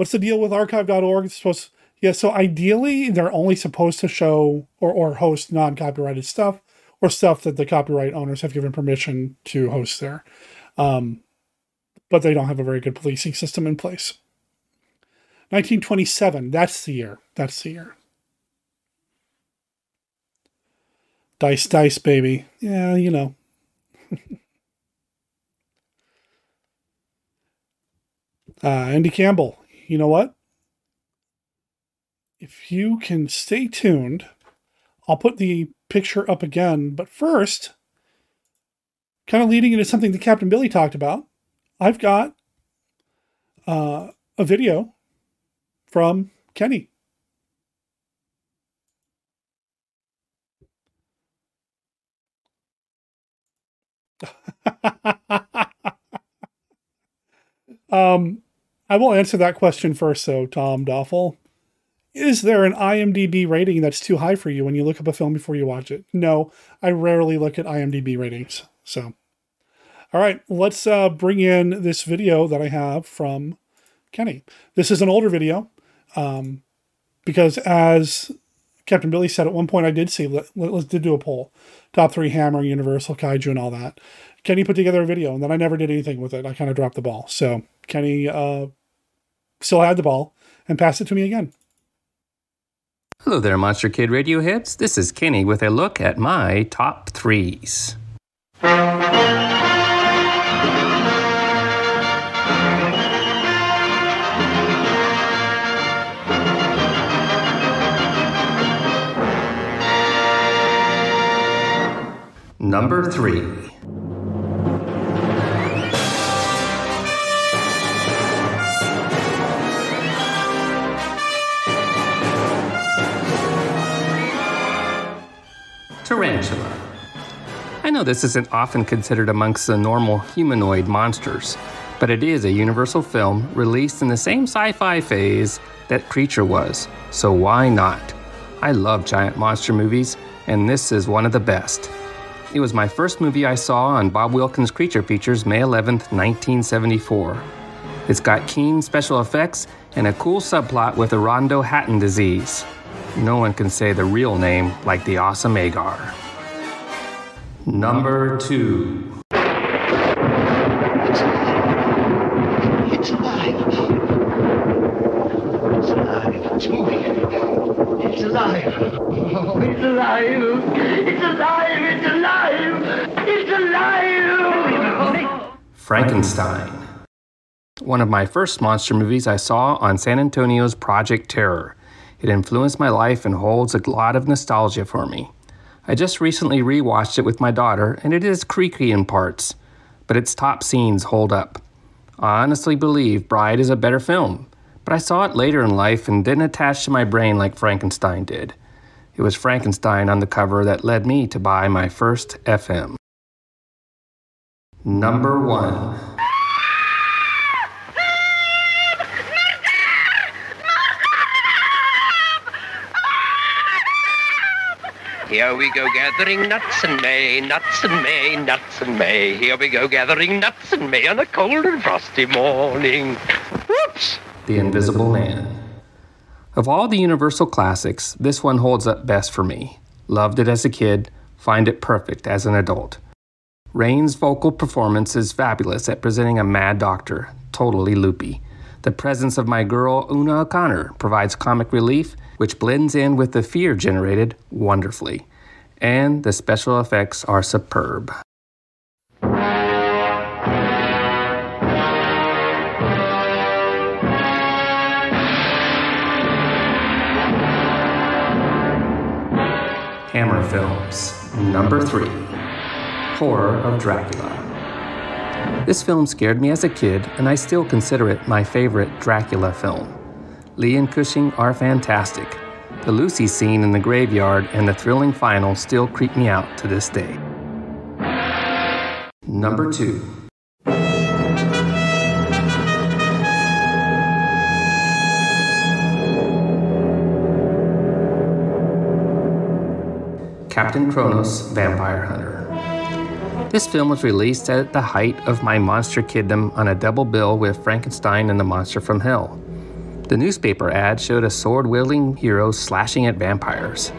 What's the deal with archive.org? It's supposed yeah, so ideally they're only supposed to show or, or host non-copyrighted stuff or stuff that the copyright owners have given permission to host there. Um, but they don't have a very good policing system in place. 1927, that's the year. That's the year. Dice, dice, baby. Yeah, you know. uh, Andy Campbell, you know what? If you can stay tuned, I'll put the picture up again. But first, kind of leading into something that Captain Billy talked about, I've got uh, a video from Kenny. um, I will answer that question first, though, Tom Doffel. Is there an IMDb rating that's too high for you when you look up a film before you watch it? No, I rarely look at IMDb ratings. So, all right, let's uh, bring in this video that I have from Kenny. This is an older video um, because, as Captain Billy said at one point, I did see, let, us did do a poll top three Hammer, Universal, Kaiju, and all that. Kenny put together a video, and then I never did anything with it. I kind of dropped the ball. So, Kenny uh, still had the ball and passed it to me again. Hello there, Monster Kid Radio heads. This is Kenny with a look at my top threes. Number three. Tarantula. I know this isn't often considered amongst the normal humanoid monsters, but it is a Universal film released in the same sci fi phase that Creature was, so why not? I love giant monster movies, and this is one of the best. It was my first movie I saw on Bob Wilkins Creature Features May 11th, 1974. It's got keen special effects and a cool subplot with a Rondo Hatton disease. No one can say the real name like the awesome Agar. Number two. It's alive. It's alive. It's moving. It's alive. Oh, it's alive. It's alive. It's alive. It's alive. Frankenstein. One of my first monster movies I saw on San Antonio's Project Terror. It influenced my life and holds a lot of nostalgia for me. I just recently rewatched it with my daughter, and it is creaky in parts, but its top scenes hold up. I honestly believe Bride is a better film, but I saw it later in life and didn't attach to my brain like Frankenstein did. It was Frankenstein on the cover that led me to buy my first FM. Number one. Here we go gathering nuts in May, nuts in May, nuts in May. Here we go gathering nuts in May on a cold and frosty morning. Whoops! The Invisible Man. Of all the Universal classics, this one holds up best for me. Loved it as a kid, find it perfect as an adult. Rain's vocal performance is fabulous at presenting a mad doctor, totally loopy. The presence of my girl Una O'Connor provides comic relief, which blends in with the fear generated wonderfully. And the special effects are superb. Hammer Films, number three Horror of Dracula. This film scared me as a kid, and I still consider it my favorite Dracula film. Lee and Cushing are fantastic. The Lucy scene in the graveyard and the thrilling final still creep me out to this day. Number two. Captain Kronos Vampire Hunter. This film was released at the height of my monster kingdom on a double bill with Frankenstein and the Monster from Hell. The newspaper ad showed a sword wielding hero slashing at vampires.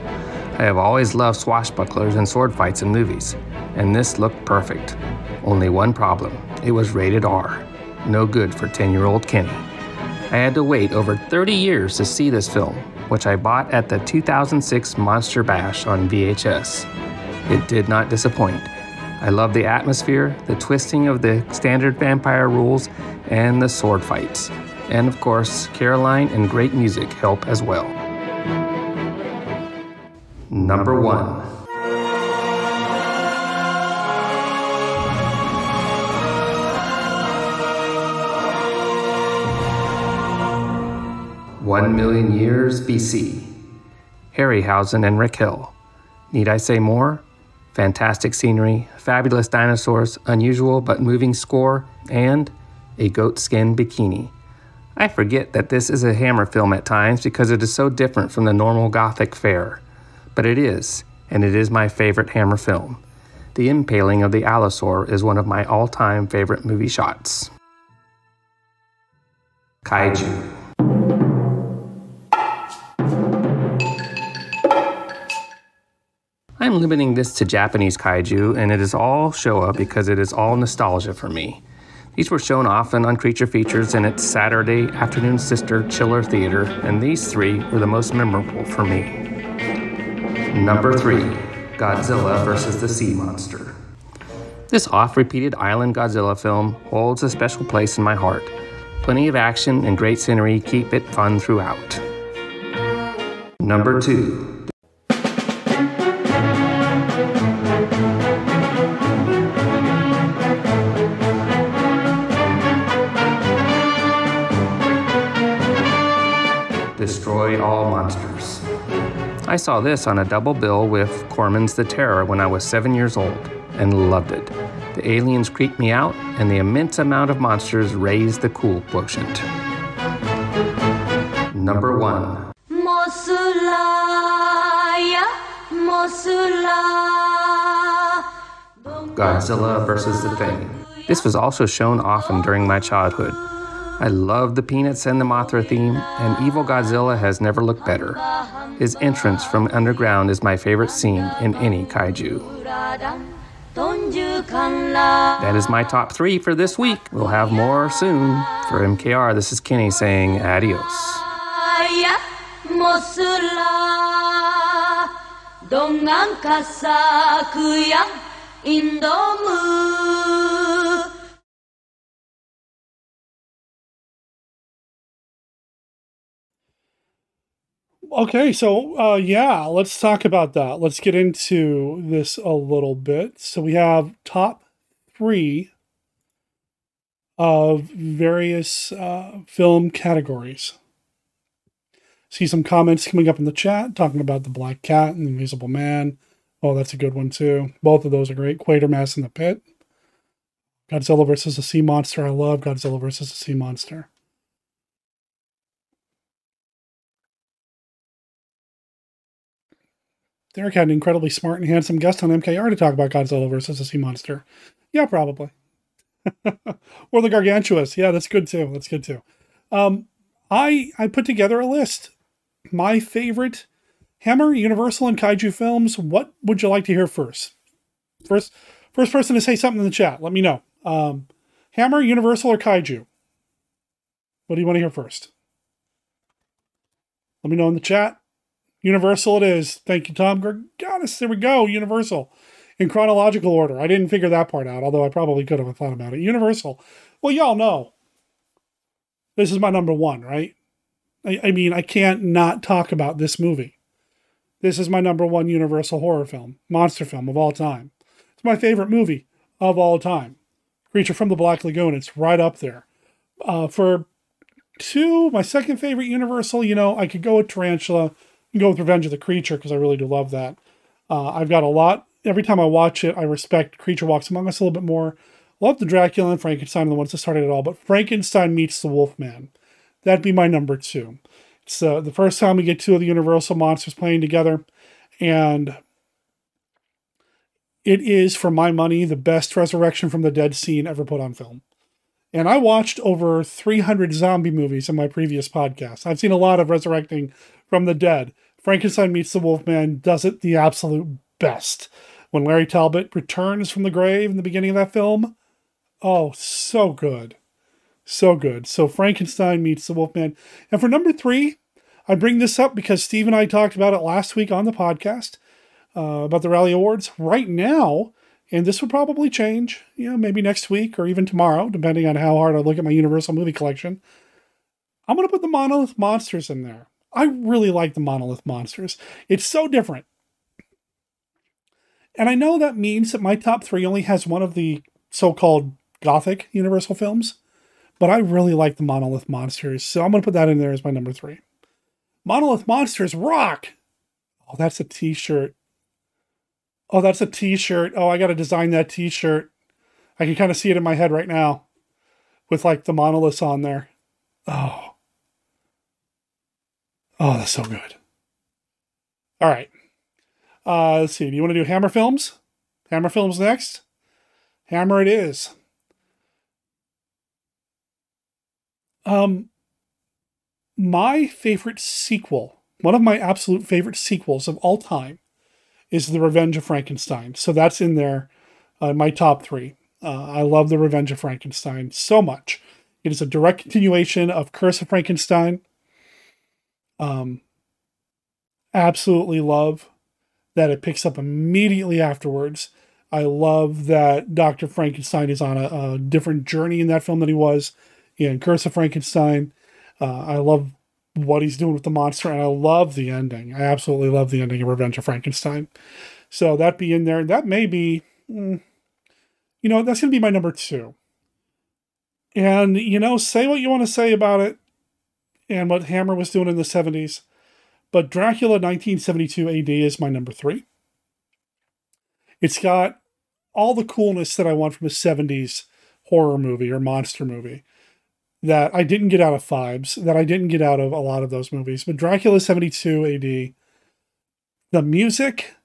I have always loved swashbucklers and sword fights in movies, and this looked perfect. Only one problem it was rated R. No good for 10 year old Kenny. I had to wait over 30 years to see this film, which I bought at the 2006 Monster Bash on VHS. It did not disappoint. I love the atmosphere, the twisting of the standard vampire rules, and the sword fights. And of course, Caroline and great music help as well. Number one. One million years BC. Harryhausen and Raquel. Need I say more? Fantastic scenery, fabulous dinosaurs, unusual but moving score, and a goatskin bikini. I forget that this is a Hammer film at times because it is so different from the normal Gothic fare. But it is, and it is my favorite Hammer film. The impaling of the Allosaur is one of my all time favorite movie shots. Kaiju. I'm limiting this to Japanese kaiju, and it is all Showa because it is all nostalgia for me. These were shown often on Creature Features and its Saturday afternoon sister Chiller Theater, and these three were the most memorable for me. Number three Godzilla vs. the Sea Monster. This oft repeated Island Godzilla film holds a special place in my heart. Plenty of action and great scenery keep it fun throughout. Number two I saw this on a double bill with Corman's The Terror when I was seven years old and loved it. The aliens creeped me out, and the immense amount of monsters raised the cool quotient. Number one. Godzilla vs. the Thing. This was also shown often during my childhood. I love the Peanuts and the Mothra theme, and Evil Godzilla has never looked better. His entrance from underground is my favorite scene in any kaiju. That is my top three for this week. We'll have more soon. For MKR, this is Kenny saying adios. Okay, so uh, yeah, let's talk about that. Let's get into this a little bit. So we have top three of various uh, film categories. See some comments coming up in the chat talking about the Black Cat and the Invisible Man. Oh, that's a good one too. Both of those are great. Quatermass in the Pit. Godzilla versus the Sea Monster. I love Godzilla versus the Sea Monster. Derek had an incredibly smart and handsome guest on MKR to talk about Godzilla versus the Sea Monster. Yeah, probably. or the Gargantuas. Yeah, that's good too. That's good too. Um, I I put together a list. My favorite Hammer, Universal, and Kaiju films. What would you like to hear first? First, first person to say something in the chat. Let me know. Um, Hammer, Universal, or Kaiju? What do you want to hear first? Let me know in the chat. Universal it is. Thank you, Tom Gorganis. There we go. Universal. In chronological order. I didn't figure that part out, although I probably could have thought about it. Universal. Well, y'all know. This is my number one, right? I, I mean, I can't not talk about this movie. This is my number one Universal horror film, monster film of all time. It's my favorite movie of all time. Creature from the Black Lagoon. It's right up there. Uh, for two, my second favorite Universal, you know, I could go with Tarantula go with Revenge of the Creature because I really do love that. Uh, I've got a lot. Every time I watch it, I respect Creature Walks Among Us a little bit more. Love the Dracula and Frankenstein, the ones that started it all, but Frankenstein meets the Wolfman. That'd be my number two. It's uh, the first time we get two of the Universal monsters playing together, and it is, for my money, the best resurrection from the dead scene ever put on film. And I watched over 300 zombie movies in my previous podcast. I've seen a lot of resurrecting from the dead. Frankenstein meets the Wolfman does it the absolute best. When Larry Talbot returns from the grave in the beginning of that film, oh, so good. So good. So Frankenstein meets the Wolfman. And for number three, I bring this up because Steve and I talked about it last week on the podcast uh, about the Rally Awards. Right now, and this would probably change, you know, maybe next week or even tomorrow, depending on how hard I look at my Universal movie collection. I'm going to put the Monolith Monsters in there. I really like the Monolith Monsters. It's so different. And I know that means that my top three only has one of the so called Gothic Universal films, but I really like the Monolith Monsters, so I'm going to put that in there as my number three. Monolith Monsters rock! Oh, that's a t shirt. Oh, that's a t-shirt. Oh, I got to design that t-shirt. I can kind of see it in my head right now with like the monoliths on there. Oh. Oh, that's so good. All right. Uh, let's see. Do you want to do Hammer Films? Hammer Films next? Hammer it is. Um, my favorite sequel, one of my absolute favorite sequels of all time, is The Revenge of Frankenstein. So that's in there, uh, my top three. Uh, I love The Revenge of Frankenstein so much. It is a direct continuation of Curse of Frankenstein. Um, absolutely love that it picks up immediately afterwards. I love that Dr. Frankenstein is on a, a different journey in that film than he was in Curse of Frankenstein. Uh, I love what he's doing with the monster, and I love the ending. I absolutely love the ending of Revenge of Frankenstein. So that be in there. That may be, mm, you know, that's going to be my number two. And, you know, say what you want to say about it and what Hammer was doing in the 70s. But Dracula 1972 AD is my number three. It's got all the coolness that I want from a 70s horror movie or monster movie that I didn't get out of Phibes, that I didn't get out of a lot of those movies. But Dracula 72 AD, the music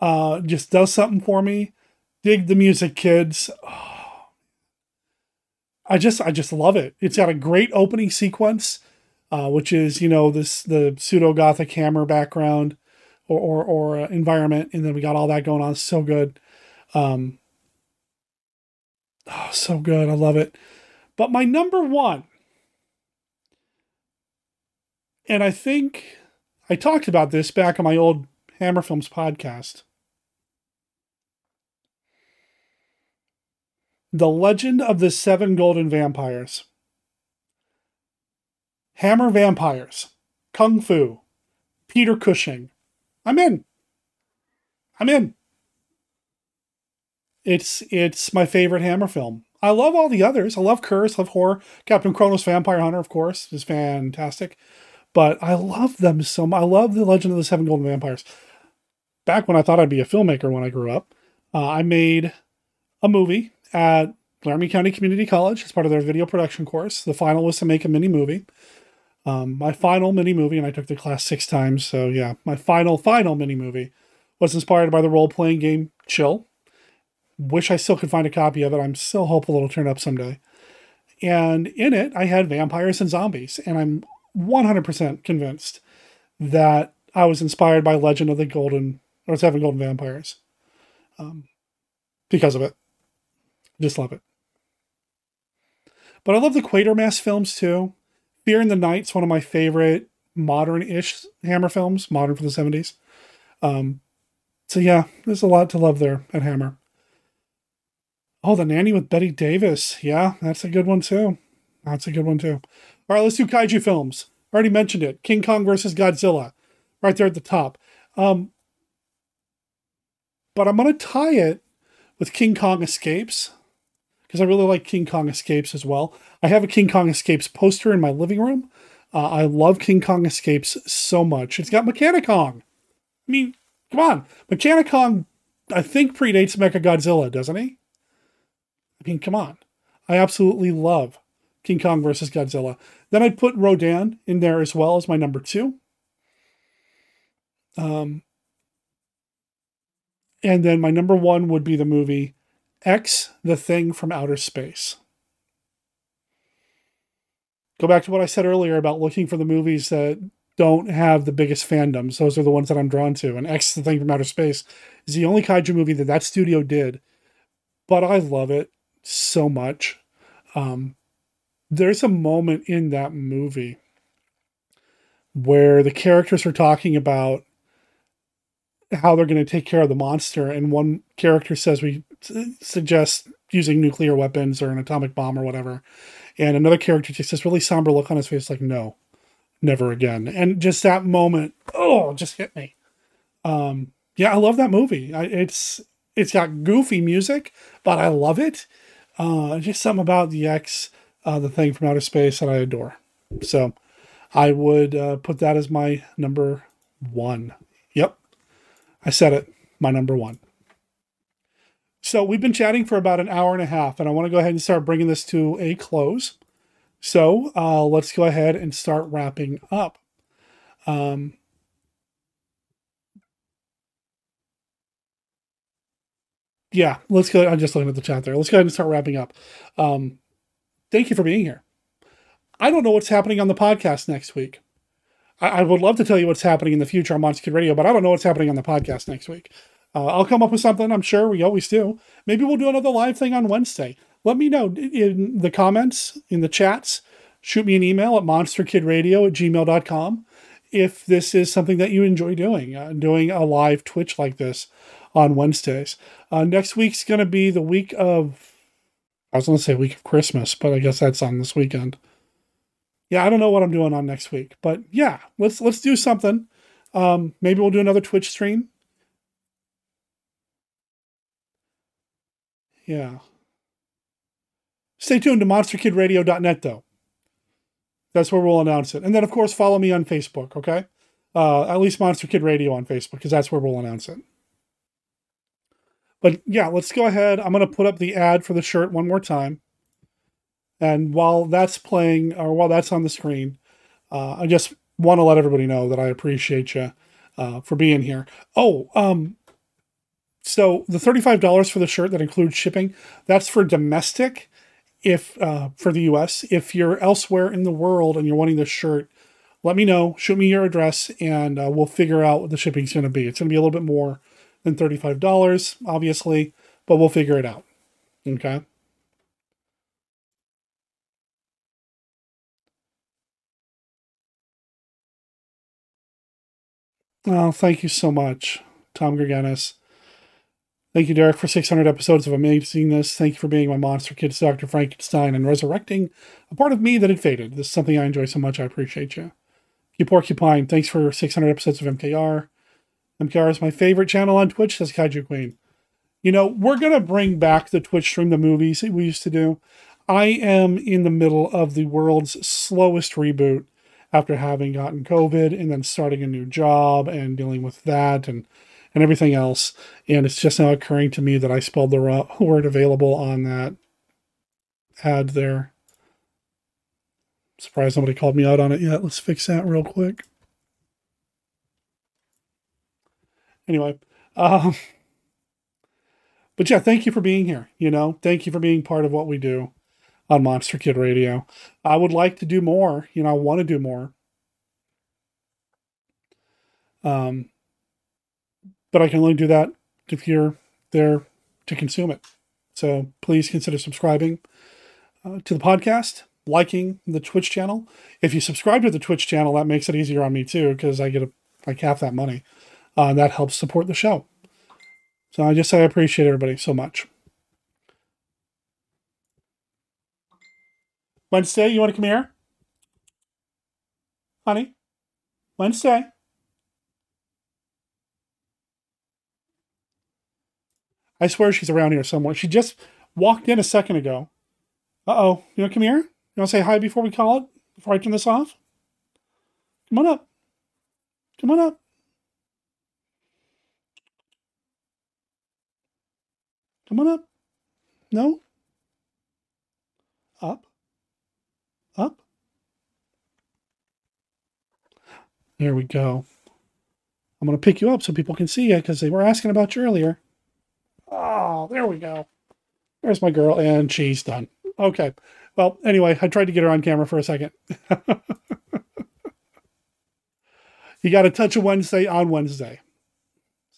uh, just does something for me. Dig the music, kids. Oh. I just I just love it. It's got a great opening sequence, uh, which is you know this the pseudo gothic hammer background or or, or uh, environment, and then we got all that going on. So good, um, oh, so good. I love it. But my number one, and I think I talked about this back on my old Hammer Films podcast. The Legend of the Seven Golden Vampires. Hammer Vampires. Kung Fu. Peter Cushing. I'm in. I'm in. It's it's my favorite Hammer film. I love all the others. I love Curse, love horror. Captain Kronos Vampire Hunter, of course, is fantastic. But I love them so much. I love The Legend of the Seven Golden Vampires. Back when I thought I'd be a filmmaker when I grew up, uh, I made a movie at Laramie County Community College as part of their video production course. The final was to make a mini movie. Um, my final mini movie, and I took the class six times, so yeah, my final, final mini movie was inspired by the role playing game Chill. Wish I still could find a copy of it. I'm still hopeful it'll turn up someday. And in it, I had vampires and zombies, and I'm 100% convinced that I was inspired by Legend of the Golden or Seven Golden Vampires um, because of it. Just love it. But I love the Quatermass films too. Fear in the Night's one of my favorite modern-ish Hammer films, modern for the 70s. Um, so yeah, there's a lot to love there at Hammer. Oh, The Nanny with Bette Davis. Yeah, that's a good one too. That's a good one too. All right, let's do kaiju films. Already mentioned it. King Kong versus Godzilla, right there at the top. Um, but I'm going to tie it with King Kong Escapes because I really like King Kong Escapes as well. I have a King Kong Escapes poster in my living room. Uh, I love King Kong Escapes so much. It's got Mechani-Kong. I mean, come on. Mechani-Kong, I think, predates Mechagodzilla, doesn't he? I mean, come on. I absolutely love King Kong versus Godzilla. Then I'd put Rodan in there as well as my number two. Um, and then my number one would be the movie X, The Thing from Outer Space. Go back to what I said earlier about looking for the movies that don't have the biggest fandoms. Those are the ones that I'm drawn to. And X, The Thing from Outer Space is the only kaiju movie that that studio did. But I love it so much. Um, there's a moment in that movie where the characters are talking about how they're going to take care of the monster and one character says we suggest using nuclear weapons or an atomic bomb or whatever. And another character takes this really somber look on his face like no never again. And just that moment oh just hit me. Um yeah i love that movie. I, it's it's got goofy music but i love it uh just something about the x uh, the thing from outer space that I adore. So I would uh, put that as my number one. Yep, I said it, my number one. So we've been chatting for about an hour and a half, and I want to go ahead and start bringing this to a close. So uh, let's go ahead and start wrapping up. Um, yeah, let's go. I'm just looking at the chat there. Let's go ahead and start wrapping up. Um, thank you for being here. I don't know what's happening on the podcast next week. I, I would love to tell you what's happening in the future on Monster Kid Radio, but I don't know what's happening on the podcast next week. Uh, I'll come up with something. I'm sure we always do. Maybe we'll do another live thing on Wednesday. Let me know in the comments, in the chats. Shoot me an email at monsterkidradio at gmail.com if this is something that you enjoy doing, uh, doing a live Twitch like this on Wednesdays. Uh, next week's going to be the week of I was going to say week of Christmas, but I guess that's on this weekend. Yeah, I don't know what I'm doing on next week, but yeah, let's let's do something. Um, maybe we'll do another Twitch stream. Yeah. Stay tuned to monsterkidradio.net though. That's where we'll announce it. And then of course follow me on Facebook, okay? Uh, at least Monster Kid Radio on Facebook, because that's where we'll announce it. But yeah, let's go ahead. I'm going to put up the ad for the shirt one more time. And while that's playing, or while that's on the screen, uh, I just want to let everybody know that I appreciate you uh, for being here. Oh, um, so the $35 for the shirt that includes shipping, that's for domestic. If uh, for the US, if you're elsewhere in the world and you're wanting this shirt, let me know. Shoot me your address, and uh, we'll figure out what the shipping's going to be. It's going to be a little bit more than $35, obviously, but we'll figure it out. Okay. Well, thank you so much, Tom Greganis. Thank you, Derek, for 600 episodes of Amazingness. Thank you for being my Monster Kids, Dr. Frankenstein, and resurrecting a part of me that had faded. This is something I enjoy so much. I appreciate you. Q Porcupine, thanks for 600 episodes of MKR. Is my favorite channel on Twitch, says Kaiju Queen. You know, we're going to bring back the Twitch stream, the movies we used to do. I am in the middle of the world's slowest reboot after having gotten COVID and then starting a new job and dealing with that and, and everything else. And it's just now occurring to me that I spelled the word available on that ad there. Surprised nobody called me out on it yet. Let's fix that real quick. Anyway, um, but yeah, thank you for being here. You know, thank you for being part of what we do on Monster Kid Radio. I would like to do more. You know, I want to do more. Um, but I can only do that if you're there to consume it. So please consider subscribing uh, to the podcast liking the Twitch channel. If you subscribe to the Twitch channel, that makes it easier on me too because I get a, like half that money. Uh, that helps support the show. So I just I appreciate everybody so much. Wednesday, you want to come here? Honey? Wednesday? I swear she's around here somewhere. She just walked in a second ago. Uh oh. You want to come here? You want to say hi before we call it? Before I turn this off? Come on up. Come on up. Come on up. No? Up. Up. There we go. I'm going to pick you up so people can see you because they were asking about you earlier. Oh, there we go. There's my girl, and she's done. Okay. Well, anyway, I tried to get her on camera for a second. you got a touch of Wednesday on Wednesday.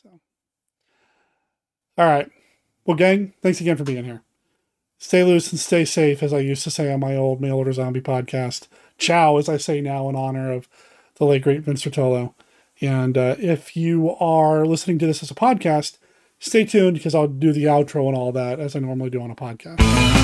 So, all right. Well, gang, thanks again for being here. Stay loose and stay safe, as I used to say on my old mail order zombie podcast. Ciao, as I say now in honor of the late great Vince Rotolo. And uh, if you are listening to this as a podcast, stay tuned because I'll do the outro and all that as I normally do on a podcast.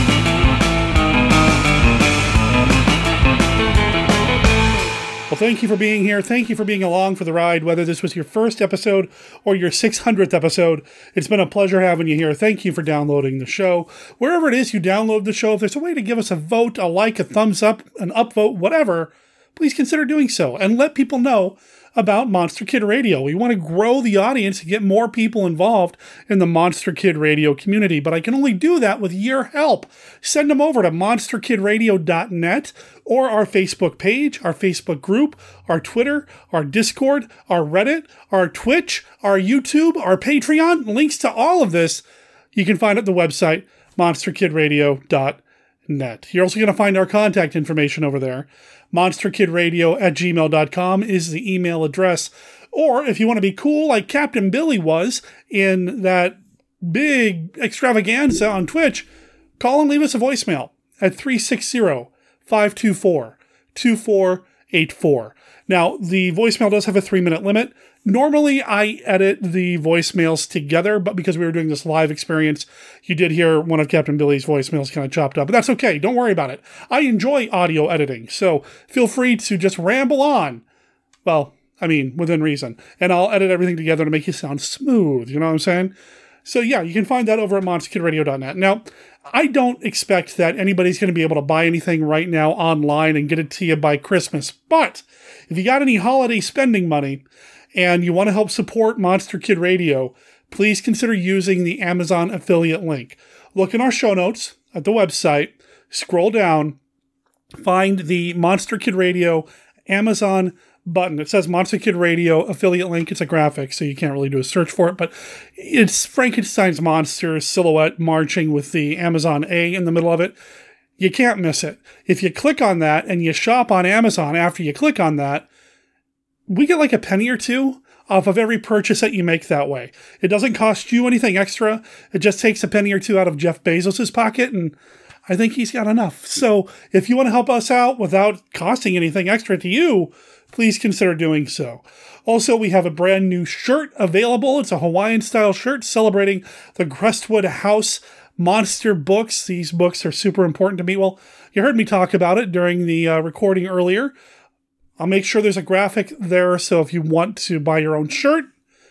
Well, thank you for being here. Thank you for being along for the ride, whether this was your first episode or your 600th episode. It's been a pleasure having you here. Thank you for downloading the show. Wherever it is you download the show, if there's a way to give us a vote, a like, a thumbs up, an upvote, whatever, please consider doing so and let people know about Monster Kid Radio. We want to grow the audience and get more people involved in the Monster Kid Radio community, but I can only do that with your help. Send them over to monsterkidradio.net or our Facebook page, our Facebook group, our Twitter, our Discord, our Reddit, our Twitch, our YouTube, our Patreon. Links to all of this you can find at the website monsterkidradio.net. You're also going to find our contact information over there monsterkidradio at gmail.com is the email address. Or if you want to be cool like Captain Billy was in that big extravaganza on Twitch, call and leave us a voicemail at 360 524 2484. Now, the voicemail does have a three minute limit. Normally, I edit the voicemails together, but because we were doing this live experience, you did hear one of Captain Billy's voicemails kind of chopped up. But that's okay. Don't worry about it. I enjoy audio editing, so feel free to just ramble on. Well, I mean, within reason. And I'll edit everything together to make you sound smooth. You know what I'm saying? So, yeah, you can find that over at monsterkidradio.net. Now, I don't expect that anybody's going to be able to buy anything right now online and get it to you by Christmas. But if you got any holiday spending money, and you want to help support Monster Kid Radio, please consider using the Amazon affiliate link. Look in our show notes at the website, scroll down, find the Monster Kid Radio Amazon button. It says Monster Kid Radio affiliate link. It's a graphic, so you can't really do a search for it, but it's Frankenstein's monster silhouette marching with the Amazon A in the middle of it. You can't miss it. If you click on that and you shop on Amazon after you click on that, we get like a penny or two off of every purchase that you make that way. It doesn't cost you anything extra. It just takes a penny or two out of Jeff Bezos's pocket and I think he's got enough. So, if you want to help us out without costing anything extra to you, please consider doing so. Also, we have a brand new shirt available. It's a Hawaiian style shirt celebrating the Crestwood House monster books. These books are super important to me. Well, you heard me talk about it during the uh, recording earlier. I'll make sure there's a graphic there, so if you want to buy your own shirt,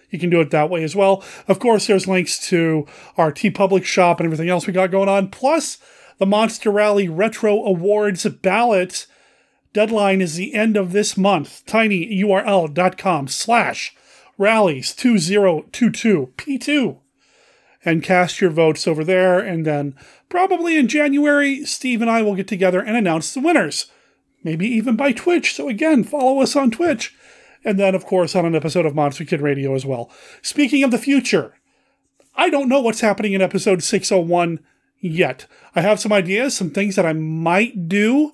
you can do it that way as well. Of course, there's links to our T Public shop and everything else we got going on, plus the Monster Rally Retro Awards ballot. Deadline is the end of this month. tinyurl.com slash rallies 2022 P2 and cast your votes over there. And then probably in January, Steve and I will get together and announce the winners maybe even by Twitch. So again, follow us on Twitch. And then, of course, on an episode of Monster Kid Radio as well. Speaking of the future, I don't know what's happening in episode 601 yet. I have some ideas, some things that I might do,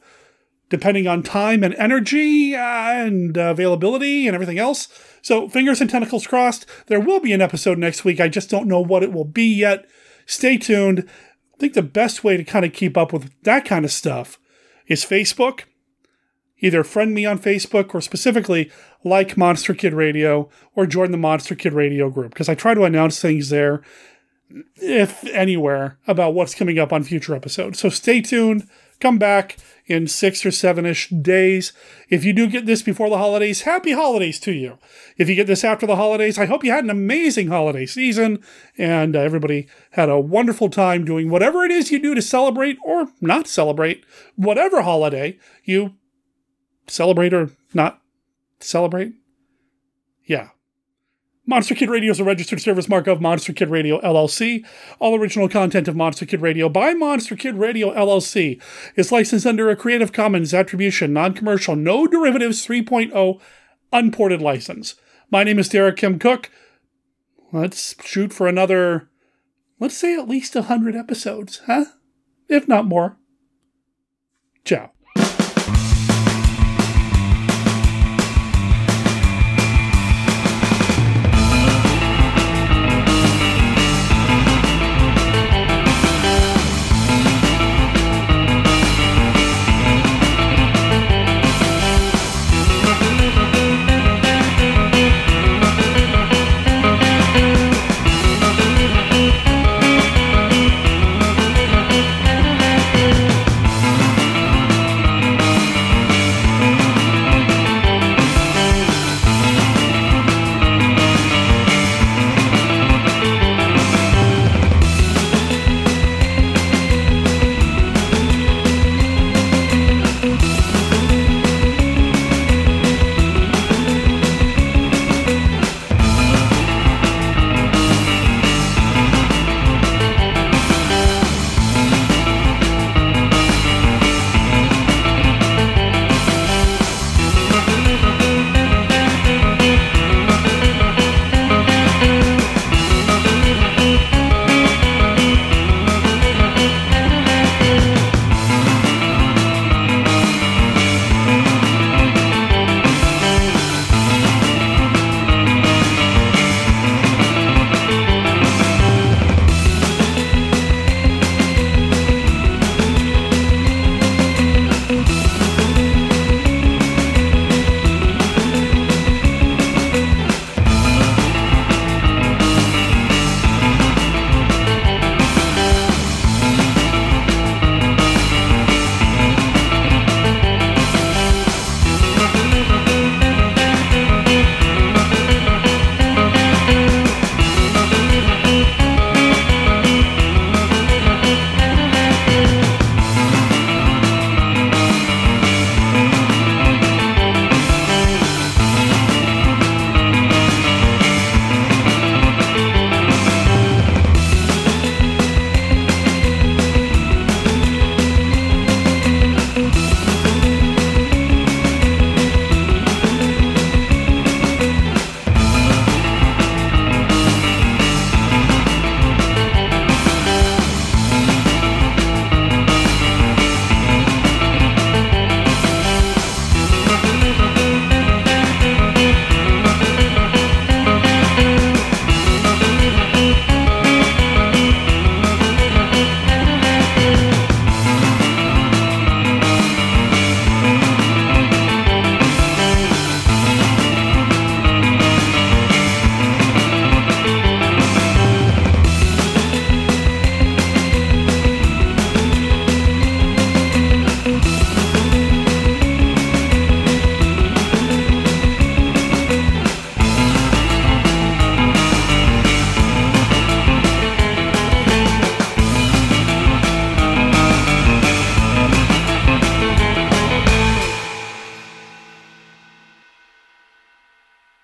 depending on time and energy and availability and everything else. So, fingers and tentacles crossed. There will be an episode next week. I just don't know what it will be yet. Stay tuned. I think the best way to kind of keep up with that kind of stuff is Facebook. Either friend me on Facebook or specifically like Monster Kid Radio or join the Monster Kid Radio group because I try to announce things there, if anywhere, about what's coming up on future episodes. So stay tuned. Come back in six or seven ish days. If you do get this before the holidays, happy holidays to you. If you get this after the holidays, I hope you had an amazing holiday season and uh, everybody had a wonderful time doing whatever it is you do to celebrate or not celebrate whatever holiday you celebrate or not celebrate. Yeah. Monster Kid Radio is a registered service mark of Monster Kid Radio LLC. All original content of Monster Kid Radio by Monster Kid Radio LLC is licensed under a Creative Commons Attribution, Non Commercial, No Derivatives 3.0 Unported license. My name is Derek M. Koch. Let's shoot for another, let's say at least 100 episodes, huh? If not more. Ciao.